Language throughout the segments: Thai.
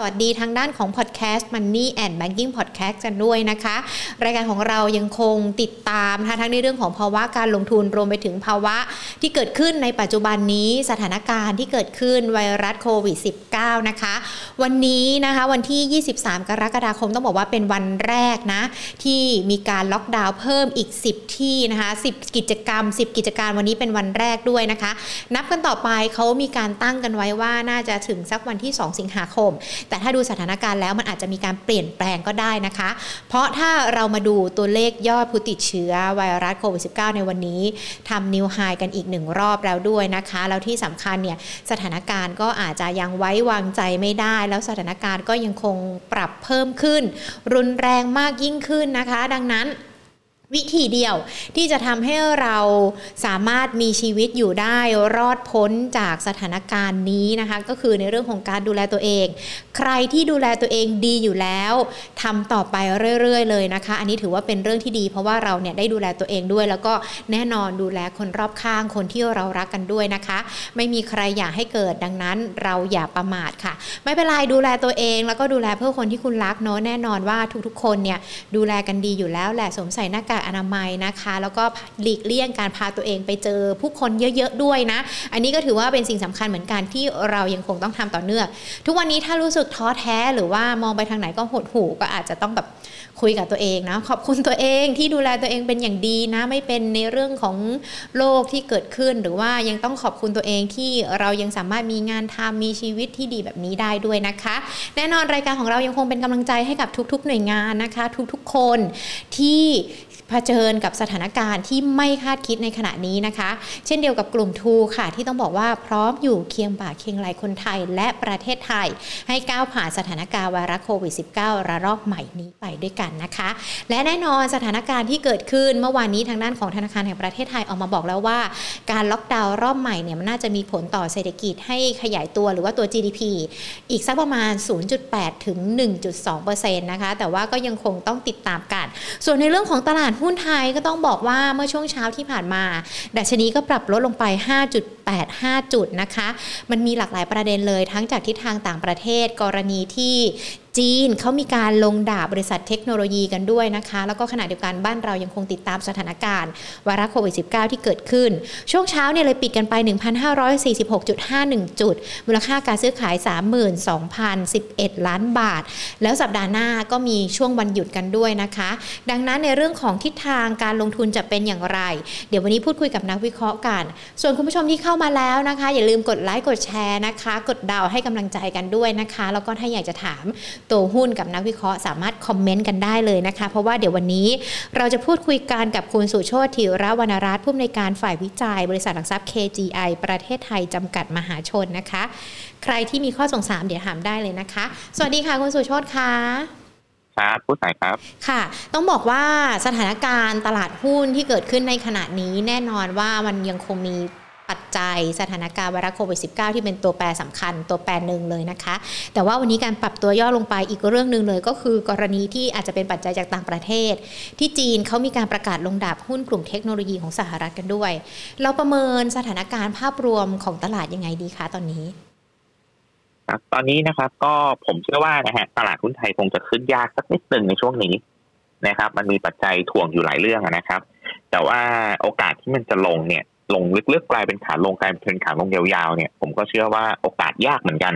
สวัสดีทางด้านของ Podcast Money and Banking Podcast กันด้วยนะคะ รายการของเรายังคงติดตามทั้งในเรื่องของภาวะการลงทุนรวมไปถึงภาวะที่เกิดขึ้นในปัจจุบันนี้สถานการณ์ที่เกิดขึ้นไวรัสโควิด -19 นะคะ วันนี้นะคะวันที่ 23 กรกฎาคมต้องบอกว่าเป็นวันแรกนะ ที่มีการล็อกดาวน์เพิ่มอีก 10 ที่นะคะ 10 กิจกรรม 10 กิจการวันนี้เป็นวันแรกด้วยนะคะ นับกันต่อไปเขามีการตั้งกันไว้ว่าน่าจะถึงสักวันที่ 2 สิงหาคมแต่ถ้าดูสถานการณ์แล้วมันอาจจะมีการเปลี่ยนแปลงก็ได้นะคะ เพราะถ้าเรามาดูตัวเลขยอดผู้ติดเชื้อไวรัสโควิด -19 ในวันนี้ทำนิวไฮกันอีกหนึ่งรอบแล้วด้วยนะคะ แล้วที่สำคัญเนี่ยสถานการณ์ก็อาจจะยังไว้วางใจไม่ได้ แล้วสถานการณ์ก็ยังคงปรับเพิ่มขึ้น รุนแรงมากยิ่งขึ้นนะคะ ดังนั้น วิธีเดียวที่จะทำให้เราสามารถมีชีวิตอยู่ได้รอดพ้นจากสถานการณ์นี้นะคะ ก็คือในเรื่องของการดูแลตัวเอง ใครที่ดูแลตัวเองดีอยู่แล้วทำต่อไปเรื่อยๆเลยนะคะ อันนี้ถือว่าเป็นเรื่องที่ดี เพราะว่าเราเนี่ยได้ดูแลตัวเองด้วย แล้วก็แน่นอนดูแลคนรอบข้างคนที่เรารักกันด้วยนะคะ ไม่มีใครอยากให้เกิดดังนั้นเราอย่าประมาทค่ะ ไม่เป็นไรดูแลตัวเอง แล้วก็ดูแลเพื่อคนที่คุณรักเนาะแน่นอนว่าทุกๆ คนเนี่ยดูแลกันดีอยู่แล้วแหละสวมใส่หน้ากากอนามัยนะคะ แล้วก็หลีกเลี่ยงการพาตัวเองไปเจอผู้คนเยอะๆด้วยนะ อันนี้ก็ถือว่าเป็นสิ่งสำคัญเหมือนกันที่เรายังคงต้องทำต่อเนื่อง ทุกวันนี้ถ้ารู้สึกท้อแท้หรือว่ามองไปทางไหนก็หดหู่ก็อาจจะต้องแบบคุยกับตัวเองนะขอบคุณตัวเองที่ดูแลตัวเองเป็นอย่างดีนะ ไม่เป็นในเรื่องของโรคที่เกิดขึ้น หรือว่ายังต้องขอบคุณตัวเองที่เรายังสามารถมีงานทำมีชีวิตที่ดีแบบนี้ได้ด้วยนะคะ แน่นอนรายการของเรายังคงเป็นกำลังใจให้กับทุก ๆ หน่วยงานนะคะ ทุกๆคนที่ เผชิญกับสถานการณ์ที่ไม่คาดคิดในขณะนี้นะคะ เช่นเดียวกับกลุ่มทูค่ะ ที่ต้องบอกว่าพร้อมอยู่เคียงบ่าเคียงไหลคนไทยและประเทศไทย ให้ก้าวผ่านสถานการณ์ไวรัสโควิด -19 ระลอกใหม่นี้ไปด้วยกันนะคะ และแน่นอนสถานการณ์ที่เกิดขึ้นเมื่อวานนี้ทางด้านของธนาคารแห่งประเทศไทยออกมาบอกแล้วว่า การล็อกดาวน์รอบใหม่เนี่ยมันน่าจะมีผลต่อเศรษฐกิจให้ขยายตัวหรือว่าตัว GDP อีกสักประมาณ 0.8 ถึง 1.2%นะคะ แต่ว่าก็ยังคงต้องติดตามกัน ส่วนในเรื่องของตลาดหุ้นไทยก็ต้องบอกว่าเมื่อช่วงเช้าที่ผ่านมา ดัชนีก็ปรับลดลงไป 5.85 จุดนะคะ มันมีหลากหลายประเด็นเลยทั้งจากทิศทางต่างประเทศกรณีที่ จีนเขามีการลงดาบบริษัทเทคโนโลยีกันด้วยนะคะ แล้วก็ขณะเดียวกันบ้านเรายังคงติดตามสถานการณ์ไวรัสโควิด -19 ที่เกิดขึ้น ช่วงเช้าเนี่ยเลยปิดกันไป 1,546.51 จุด มูลค่าการซื้อขาย 32,011 ล้านบาท แล้วสัปดาห์หน้าก็มีช่วงวันหยุดกันด้วยนะคะ ดังนั้นในเรื่องของทิศทางการลงทุนจะเป็นอย่างไร เดี๋ยววันนี้พูดคุยกับนักวิเคราะห์กัน ส่วนคุณผู้ชมที่เข้ามาแล้วนะคะ อย่าลืมกดไลค์กดแชร์นะคะ กดดาวให้กำลังใจกันด้วยนะคะ แล้วก็ถ้าอยากจะถามตัวหุ้นกับนักวิเคราะห์สามารถคอมเมนต์กันได้เลยนะคะ เพราะว่าเดี๋ยววันนี้เราจะพูดคุยกันกับคุณสุโชติธีระวรรณรัตน์ผู้อำนวยการฝ่ายวิจัย บริษัทหลักทรัพย์ KGI ประเทศไทยจำกัดมหาชนนะคะ ใครที่มีข้อสงสัยเดี๋ยวถามได้เลยนะคะ สวัสดีค่ะคุณสุโชติค่ะครับผู้สายครับค่ะ ต้องบอกว่าสถานการณ์ตลาดหุ้นที่เกิดขึ้นในขณะนี้แน่นอนว่ามันยังคงมี ปัจจัยสถานการณ์ไวรัสโควิด -19 ที่เป็นตัวแปรสำคัญตัวแปรหนึ่งเลยนะคะ แต่ว่าวันนี้การปรับตัวย่อลงไปอีกเรื่องหนึ่งเลย ก็คือกรณีที่อาจจะเป็นปัจจัยจากต่างประเทศ ที่จีนเขามีการประกาศลงดาบหุ้นกลุ่มเทคโนโลยีของสหรัฐกันด้วย เราประเมินสถานการณ์ภาพรวมของตลาดยังไงดีคะตอนนี้ครับตอนนี้นะครับก็ผมเชื่อว่านะฮะตลาดหุ้นไทยคงจะขึ้นยากสักนิดหนึ่งในช่วงนี้นะครับ มันมีปัจจัยถ่วงอยู่หลายเรื่องนะครับ แต่ว่าโอกาสที่มันจะลงเนี่ย ลงลึกๆกลายเป็นขาลงกลายเป็นขาลงยาวๆเนี่ยผมก็เชื่อว่าโอกาสยากเหมือนกัน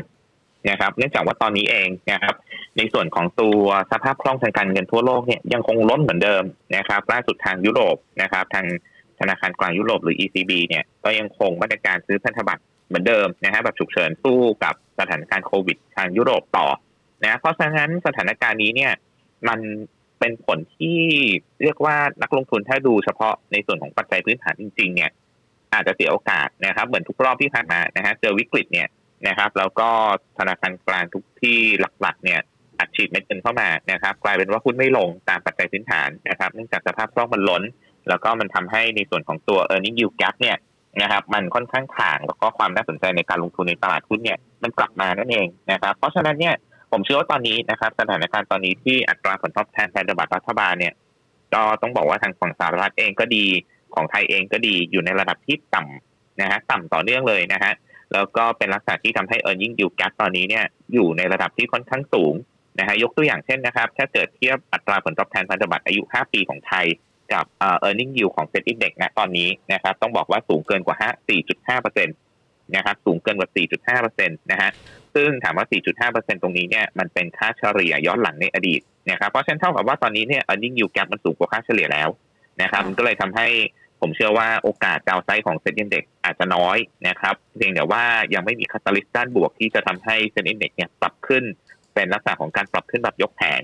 นะครับ เนื่องจากว่าตอนนี้เองนะครับ ในส่วนของตัวสภาพคล่องทางการเงินทั่วโลกเนี่ยยังคงล้นเหมือนเดิมนะครับล่าสุดทางยุโรปนะครับ ทางธนาคารกลางยุโรปหรือ ECB เนี่ยก็ยังคงมาตรการซื้อพันธบัตรเหมือนเดิมนะฮะแบบฉุกเฉินสู้กับสถานการณ์โควิดทางยุโรปต่อนะเพราะฉะนั้นสถานการณ์นี้เนี่ยมันเป็นผลที่เรียกว่านักลงทุนถ้าดูเฉพาะในส่วนของปัจจัยพื้นฐานจริง ๆ เนี่ย อาจจะเสียโอกาสนะครับ เหมือนทุกรอบที่ผ่านมานะฮะเจอวิกฤตเนี่ยนะครับ แล้วก็ธนาคารกลางทุกที่หลักๆ เนี่ยอัดฉีดเม็ดเงินเข้ามานะครับ กลายเป็นว่าหุ้นไม่ลงตามปัจจัยพื้นฐานนะครับ เนื่องจากสภาพคล่องมันล้น แล้วก็มันทำให้ในส่วนของตัว e a r n i n g yield gap เนี่ยนะครับมันค่อนข้างถ่างแล้วก็ความน่าสนใจในการลงทุนในตลาดหุ้นเนี่ยมันกลับมานั่นเองนะครับ เพราะฉะนั้นเนี่ยผมเชื่อว่าตอนนี้นะครับ สถานการณ์ตอนนี้ที่อัตราผลตอบแทนพันธบัตรรัฐบาลเนี่ยก็ต้องบอกว่าทางฝั่งสหรัฐเองก็ดี ของไทยเองก็ดีอยู่ในระดับที่ต่ำนะฮะต่ำต่อเนื่องเลยนะฮะแล้วก็เป็นลักษณะที่ทำให้ e a r n i n g yield gap ตอนนี้เนี่ยอยู่ในระดับที่ค่อนข้างสูงนะฮะยกตัวอย่างเช่นนะครับ ถ้าเกิดเทียบอัตราผลตอบแทนพันธบัตรอายุ 5 ปีของไทย กับเอ่อ earning yield ของ Set Index นะตอนนี้นะครับต้องบอกว่าสูงเกินกว่า 5 4.5%นะครับสูงเกินกว่า 4.5%นะฮะซึ่งถามว่า 4.5%ตรงนี้เนี่ยมันเป็นค่าเฉลี่ยย้อนหลังในอดีตนะครับเพราะฉะนั้นเท่ากับว่าตอนนี้เนี่ย earning yield gap มันสูงกว่าค่าเฉลี่ยแล้วนะครับมันก็เลยทำให้ ผมเชื่อว่าโอกาสดาวไซด์ของเซ็นเด็กอาจจะน้อยนะครับเพียงแต่ว่ายังไม่มีคาตาลิสต์ด้านบวกที่จะทำให้เซ็นเด็กเนี่ยปรับขึ้นเป็นลักษณะของการปรับขึ้นแบบยกแผง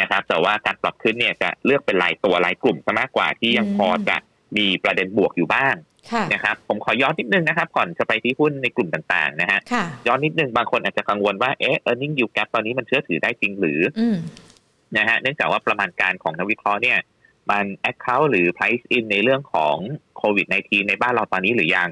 นะครับ แต่ว่าการปรับขึ้นเนี่ยจะเลือกเป็นรายตัวรายกลุ่มซะมากกว่าที่ยังพอจะมีประเด็นบวกอยู่บ้างค่ะนะครับผมขอย้อนนิดนึงนะครับ ก่อนจะไปที่หุ้นในกลุ่มต่างๆนะฮะค่ะย้อนนิดนึงบางคนอาจจะกังวลว่าเอ๊ะ earning yield gap ตอนนี้มันเชื่อถือได้จริงหรืออืมนะฮะเนื่องจากว่าประมาณการของนักวิเคราะห์เนี่ย มัน account หรือ price in ในเรื่องของโควิด -19 ในบ้านเราตอนนี้หรือยัง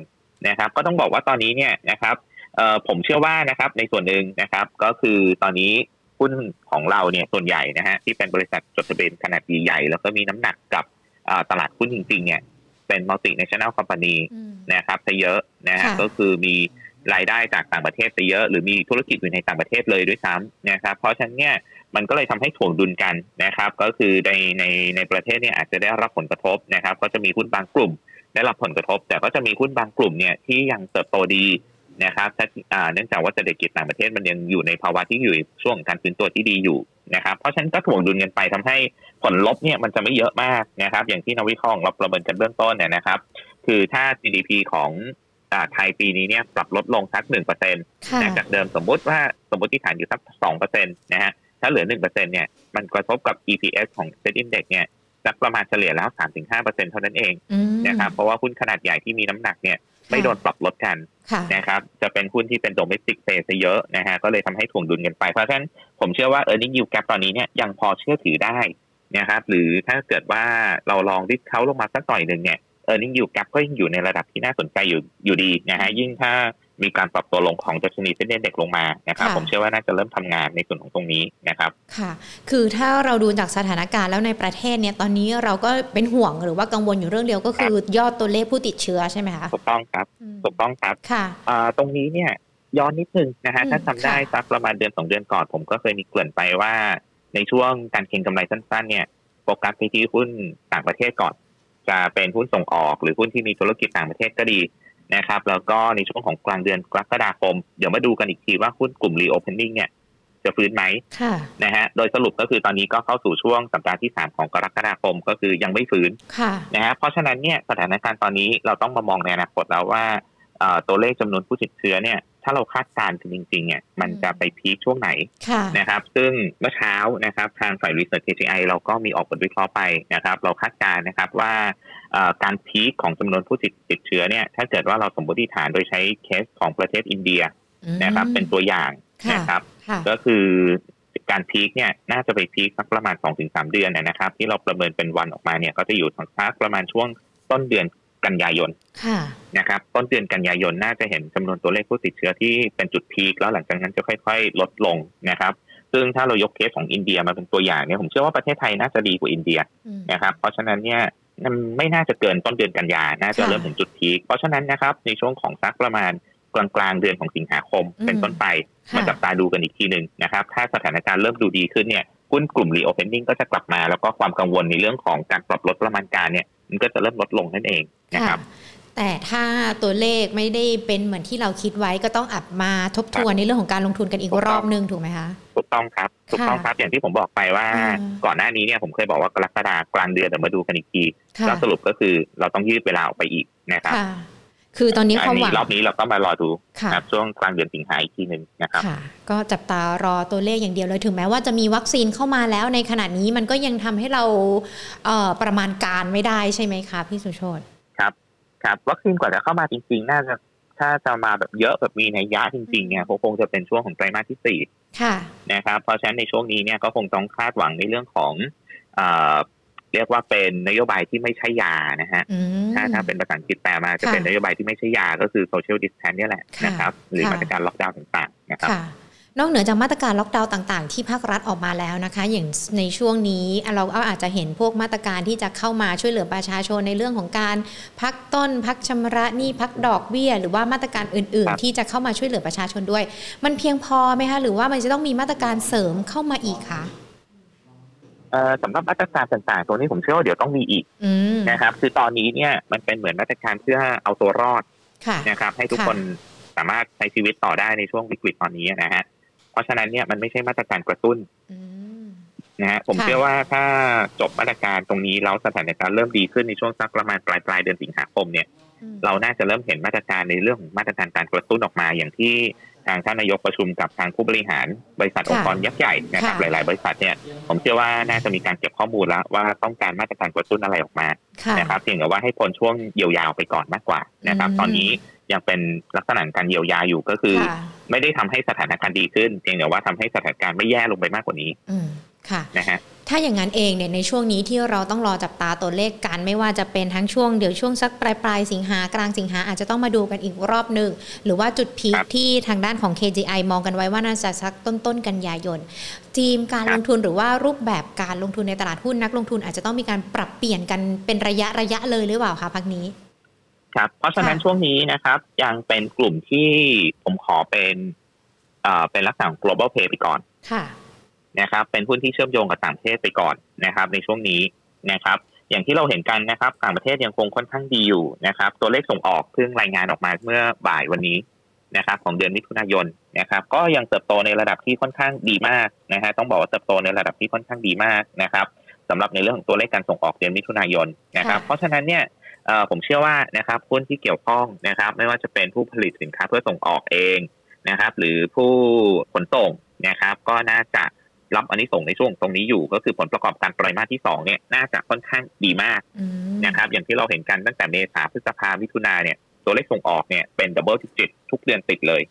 นะครับ ก็ต้องบอกว่าตอนนี้เนี่ยนะครับเอ่อผมเชื่อว่านะครับในส่วนหนึ่งนะครับ ก็คือตอนนี้หุ้นของเราเนี่ยส่วนใหญ่นะฮะที่เป็นบริษัทจดทะเบียนขนาดใหญ่ๆแล้วก็มีน้ำหนักกับอ่าตลาดหุ้นจริงๆเนี่ยเป็น multinational company อืมนะครับซะเยอะนะฮะค่ะก็คือมีรายได้จากต่างประเทศซะเยอะ หรือมีธุรกิจอยู่ในต่างประเทศเลยด้วยซ้ำนะครับเพราะฉะนั้นเนี่ย มันก็เลยทำให้ถ่วงดุลกันนะครับ ก็คือในในในประเทศเนี่ยอาจจะได้รับผลกระทบนะครับ ก็จะมีหุ้นบางกลุ่ม ได้รับผลกระทบ แต่ก็จะมีหุ้นบางกลุ่มเนี่ยที่ยังเติบโตดีนะครับถ้าอ่าเนื่องจากว่าเศรษฐกิจต่างประเทศมันยังอยู่ในภาวะที่อยู่ในช่วงของการฟื้นตัวที่ดีอยู่นะครับ เพราะฉะนั้นก็ถ่วงดุลกันไปทำให้ผลลบเนี่ยมันจะไม่เยอะมากนะครับ อย่างที่นักวิเคราะห์ของเราประเมินกันเบื้องต้นเนี่ยนะครับ คือถ้า GDP ของอ่าไทยปีนี้เนี่ยปรับลดลงสักหนึ่งเปอร์เซ็นต์ค่ะจากเดิมสมมติว่าสมมติที่ฐานอยู่สักสองเปอร์เซ็นต์นะฮะ ถ้าเหลือหนึ่งเปอร์เซ็นต์เนี่ยมันกระทบกับ EPS ของ Set Index เนี่ยสักประมาณเฉลี่ยแล้วสามถึงห้าเปอร์เซ็นต์เท่านั้นเองอืมนะครับเพราะว่าหุ้นขนาดใหญ่ที่มีน้ำหนักเนี่ยไม่โดนปรับลดกันค่ะนะครับจะเป็นหุ้นที่เป็น domestic play ซะเยอะนะฮะก็เลยทำให้ถ่วงดุลกันไป เพราะฉะนั้นผมเชื่อว่า earning yield gap ตอนนี้เนี่ยยังพอเชื่อถือได้นะครับหรือถ้าเกิดว่าเราลองดิสเขาลงมาสักหน่อยหนึ่งเนี่ย earning yield gap ก็ยังอยู่ในระดับที่น่าสนใจอยู่อยู่ดีนะฮะยิ่งถ้า มีการปรับตัวลงของดัชนีเซ็นเด็กลงมานะครับค่ะผมเชื่อว่าน่าจะเริ่มทำงานในส่วนของตรงนี้นะครับ ค่ะ คือถ้าเราดูจากสถานการณ์แล้วในประเทศเนี่ยตอนนี้เราก็เป็นห่วงหรือว่ากังวลอยู่เรื่องเดียวก็คือยอดตัวเลขผู้ติดเชื้อใช่ไหมคะถูกต้องครับอืมถูกต้องครับค่ะอ่าตรงนี้เนี่ยย้อนนิดนึงนะฮะอืมถ้าจำได้ค่ะสักประมาณเดือนสองเดือนก่อน ผมก็เคยมีเกริ่นไปว่า ในช่วงการเก็งกำไรสั้นๆ เนี่ยโฟกัสไปที่หุ้นต่างประเทศก่อน จะเป็นหุ้นส่งออกหรือหุ้นที่มีธุรกิจต่างประเทศก็ดี นะครับแล้วก็ในช่วงของกลางเดือนกรกฎาคม เดี๋ยวมาดูกันอีกทีว่าหุ้นกลุ่ม reopening เนี่ยจะฟื้นไหมค่ะนะฮะโดยสรุปก็คือตอนนี้ก็เข้าสู่ช่วงสัปดาห์ที่สามของกรกฎาคมก็คือยังไม่ฟื้นค่ะนะฮะเพราะฉะนั้นเนี่ยสถานการณ์ตอนนี้เราต้องมามองในอนาคตแล้วว่าเอ่อตัวเลขจำนวนผู้ติดเชื้อเนี่ยถ้าเราคาดการณ์กันจริงๆเนี่ยมันจะไปพีคช่วงไหนค่ะนะครับ ซึ่งเมื่อเช้านะครับทางฝ่าย Research KGI เราก็มีออกบทวิเคราะห์ไปนะครับ เราคาดการณ์นะครับว่าเอ่อ การพีคของจำนวนผู้ติดติดเชื้อเนี่ยถ้าเกิดว่าเราสมมติฐานโดยใช้เคสของประเทศอินเดียนะครับเป็นตัวอย่างค่ะนะครับค่ะก็คือการพีคเนี่ยน่าจะไปพีคสักประมาณ 2-3 เดือนนะนะครับ ที่เราประเมินเป็นวันออกมาเนี่ยก็จะอยู่สักประมาณช่วงต้นเดือนกันยายนค่ะนะครับ ต้นเดือนกันยายนน่าจะเห็นจำนวนตัวเลขผู้ติดเชื้อที่เป็นจุดพีคแล้วหลังจากนั้นจะค่อย ๆ ลดลงนะครับ ซึ่งถ้าเรายกเคสของอินเดียมาเป็นตัวอย่างเนี่ยผมเชื่อว่าประเทศไทยน่าจะดีกว่าอินเดียอืมนะครับ เพราะฉะนั้นเนี่ยมัน ไม่น่าจะเกินต้นเดือนกันยาน่าจะค่ะเริ่มถึงจุดพีคเพราะฉะนั้นนะครับในช่วงของสักประมาณกลางกลางๆเดือนของสิงหาคม เป็นอืมต้นไปค่ะมาจับตาดูกันอีกทีหนึ่งนะครับ ถ้าสถานการณ์เริ่มดูดีขึ้นเนี่ยหุ้นกลุ่ม reopening ก็จะกลับมา แล้วก็ความกังวลในเรื่องของการปรับลดประมาณการเนี่ยมันก็จะเริ่มลดลงนั่นเองนะครับแต่ถ้าตัวเลขไม่ได้เป็นเหมือนที่เราคิดไว้ก็ต้องอับมาทบทวนในเรื่องของการลงทุนกันอีกถูกต้องรอบนึงถูกไหมคะ ถูกต้องครับถูกต้องครับอย่างที่ผมบอกไปว่าอ่าก่อนหน้านี้เนี่ยผมเคยบอกว่ากรกฎากลางเดือนเดี๋ยวมาดูกันอีกทีค่ะแล้วสรุปก็คือเราต้องยืดเวลาออกไปอีกนะครับค่ะคือตอนนี้ความหวังรอบนี้เราก็มารอดูค่ะครับช่วงกลางเดือนสิงหาอีกทีหนึ่งนะครับค่ะก็จับตารอตัวเลขอย่างเดียวเลยถึงแม้ว่าจะมีวัคซีนเข้ามาแล้วในขณะนี้มันก็ยังทำให้เราเอ่อประมาณการไม่ได้ใช่ไหมคะพี่สุโชตครับวัคซีนกว่าจะเข้ามาจริงๆ น่าจะ ถ้าจะมาแบบเยอะแบบมีนัยยะจริงๆเนี่ยคงจะเป็นช่วงของไตรมาสที่สี่ค่ะนะครับเพราะฉะนั้นในช่วงนี้เนี่ยก็คงต้องคาดหวังในเรื่องของเอ่อเรียกว่าเป็นนโยบายที่ไม่ใช่ยานะฮะอืมถ้าถ้าเป็นภาษาอังกฤษแปลมาจะค่ะเป็นนโยบายที่ไม่ใช่ยาก็คือ social distance เนี่ยแหละค่ะนะครับ หรือค่ะมาตรการล็อกดาวน์ต่างๆนะครับค่ะ นอกเหนือจากมาตรการล็อกดาวน์ต่าง ๆ ที่ภาครัฐออกมาแล้วนะคะ อย่างในช่วงนี้เราก็อาจจะเห็นพวกมาตรการที่จะเข้ามาช่วยเหลือประชาชนในเรื่องของการ พักต้น พักชำระหนี้พักดอกเบี้ย หรือว่ามาตรการอื่น ๆ ที่จะเข้ามาช่วยเหลือประชาชนด้วย มันเพียงพอไหมคะหรือว่ามันจะต้องมีมาตรการเสริมเข้ามาอีกคะสำหรับมาตรการต่างๆตรงนี้ผมเชื่อว่าเดี๋ยวต้องมีอีกนะครับ คือตอนนี้เนี่ยมันเป็นเหมือนมาตรการเพื่อเอาตัวรอดนะครับ ให้ทุกคนสามารถใช้ชีวิตต่อได้ในช่วงวิกฤตตอนนี้นะฮะ เพราะฉะนั้นเนี่ยมันไม่ใช่มาตรการกระตุ้นนะฮะผมเชื่อว่าถ้าจบมาตรการตรงนี้แล้วสถานการณ์เริ่มดีขึ้นในช่วงสักประมาณปลายปลายเดือนสิงหาคมเนี่ย เราน่าจะเริ่มเห็นมาตรการในเรื่องของมาตรการการกระตุ้นออกมา อย่างที่ทางท่านนายกประชุมกับทางผู้บริหารบริษัทองค์กรยักษ์ใหญ่นะครับหลาย ๆ บริษัทเนี่ยผมเชื่อว่าน่าจะมีการเก็บข้อมูลแล้วว่าต้องการมาตรการกระตุ้นอะไรออกมานะครับเพียงแต่ว่าให้พ้นช่วงเยียวยาไปก่อนมากกว่านะครับ ตอนนี้ ยังเป็นลักษณะการเยียวยาอยู่ก็คือ ไม่ได้ทำให้สถานการณ์ดีขึ้นเพียงแต่ว่าทำให้สถานการณ์ไม่แย่ลงไปมากกว่านี้ค่ะนะฮะถ้าอย่างนั้นเองเนี่ยในช่วงนี้ที่เราต้องรอจับตาตัวเลขกันไม่ว่าจะเป็นทั้งช่วงเดี๋ยวช่วงสักปลายปลายสิงหากลางสิงหาอาจจะต้องมาดูกันอีกรอบหนึ่งหรือว่าจุดพีคที่ทางด้านของ KGI มองกันไว้ว่าน่าจะสักต้นต้นกันยายนจีมการลงทุนหรือว่ารูปแบบการลงทุนในตลาดหุ้นนักลงทุนอาจจะต้องมีการปรับเปลี่ยนกันเป็นระยะระยะเลยหรือเปล่าคะพักนี้ ครับ เพราะฉะนั้นช่วงนี้นะครับ ยังเป็นกลุ่มที่ผมขอเป็นเอ่อเป็นลักษณะ global pay ไปก่อนค่ะนะครับ เป็นหุ้นที่เชื่อมโยงกับต่างประเทศไปก่อนนะครับ ในช่วงนี้นะครับ อย่างที่เราเห็นกันนะครับ ต่างประเทศยังคงค่อนข้างดีอยู่นะครับ ตัวเลขส่งออกเพิ่งรายงานออกมาเมื่อบ่ายวันนี้นะครับ ของเดือนมิถุนายนนะครับ ก็ยังเติบโตในระดับที่ค่อนข้างดีมากนะฮะต้องบอกว่าเติบโตในระดับที่ค่อนข้างดีมากนะครับสำหรับในเรื่องของตัวเลขการส่งออกเดือนมิถุนายนนะครับ เพราะฉะนั้นเนี่ย ผมเชื่อว่านะครับหุ้นที่เกี่ยวข้องนะครับ ไม่ว่าจะเป็นผู้ผลิตสินค้าเพื่อส่งออกเองนะครับ หรือผู้ขนส่งนะครับ ก็น่าจะรับอันนี้ส่งในช่วงตรงนี้อยู่ ก็คือผลประกอบการไตรมาสที่สองเนี่ยน่าจะค่อนข้างดีมากนะครับอย่างที่เราเห็นกันตั้งแต่เมษาพฤษภามิถุนาเนี่ยตัวเลขส่งออกเนี่ยเป็น double digit ทุกเดือนติดเลย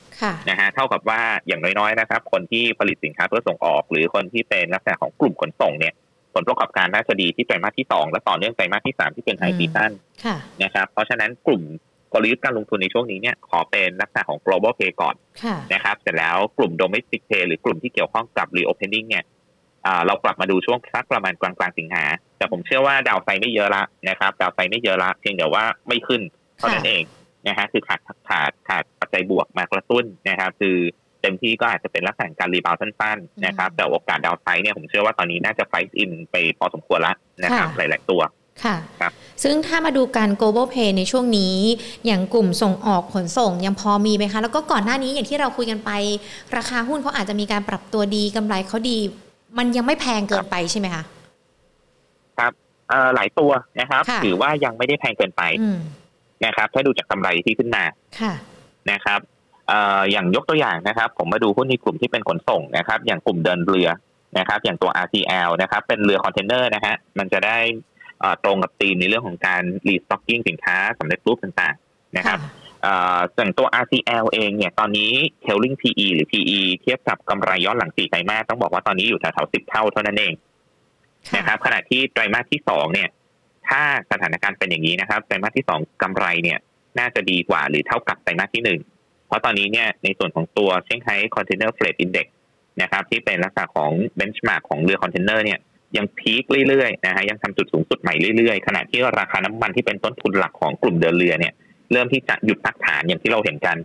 นะฮะเท่ากับว่าอย่างน้อยๆนะครับ คนที่ผลิตสินค้าเพื่อส่งออก หรือคนที่เป็นลักษณะของกลุ่มขนส่งเนี่ย ผลประกอบการน่าจะดีที่ไตรมาสที่สองและต่อเนื่องไตรมาสที่สามที่เป็น high seasonนะครับเพราะฉะนั้นกลุ่มกลยุทธ์การลงทุนในช่วงนี้เนี่ยขอเป็นลักษณะของ global pay ก่อนนะครับเสร็จแล้วกลุ่ม domestic pay หรือกลุ่มที่เกี่ยวข้องกับ reopening เนี่ยเรากลับมาดูช่วงสักประมาณกลางกลางสิงหา แต่ผมเชื่อว่าดาวไซไม่เยอะละนะครับ ดาวไซไม่เยอะละเพียงแต่ว่าไม่ขึ้นเท่านั้นเองนะฮะคือขาดขาดขาดปัจจัยบวกมากระตุ้นนะครับ คือ เต็มที่ก็อาจจะเป็นลักษณะการรีบาวสั้นๆนะครับแต่โอกาสดาวไซเนี่ยผมเชื่อว่าตอนนี้น่าจะไฟซ์อินไปพอสมควรละนะครับหลายๆตัวค่ะครับซึ่งถ้ามาดูการ global pay ในช่วงนี้ อย่างกลุ่มส่งออกขนส่งยังพอมีไหมคะ แล้วก็ก่อนหน้านี้อย่างที่เราคุยกันไป ราคาหุ้นเขาอาจจะมีการปรับตัวดีกำไรเขาดี มันยังไม่แพงเกินไปใช่ไหมคะ ครับหลายตัวนะครับ ถือว่ายังไม่ได้แพงเกินไปนะครับ ถ้าดูจากกำไรที่ขึ้นมาค่ะนะครับ อย่างยกตัวอย่างนะครับ ผมมาดูหุ้นในกลุ่มที่เป็นขนส่งนะครับ อย่างกลุ่มเดินเรือนะครับ อย่างตัว RCL นะครับ เป็นเรือคอนเทนเนอร์นะฮะมันจะได้ตรงกับธีมในเรื่องของการ restocking สินค้าสำเร็จรูปต่างๆนะครับส่วนตัว RCL เองเนี่ยตอนนี้ trailing PE หรือ PE เทียบกับกำไรย้อนหลังสี่ไตรมาสต้องบอกว่าตอนนี้อยู่แถวๆสิบเท่าเท่านั้นเองนะครับขณะที่ไตรมาสที่สองเนี่ย ถ้าสถานการณ์เป็นอย่างนี้นะครับไตรมาสที่สองกำไรเนี่ย น่าจะดีกว่าหรือเท่ากับไตรมาสที่หนึ่งเพ ราะตอนนี้เนี่ยในส่วนของตัว Shanghai Container Freight Indexนะครับที่เป็นลักษณะของ benchmark ของเรือคอนเทนเนอร์เนี่ยยัง peak เรื่อยๆนะฮะยังทำจุดสูงสุดใหม่เรื่อยๆ ขณะที่ราคาน้ำมันที่เป็นต้นทุนหลักของกลุ่มเดินเรือเนี่ยเริ่มที่จะหยุดพักฐานอย่างที่เราเห็นกัน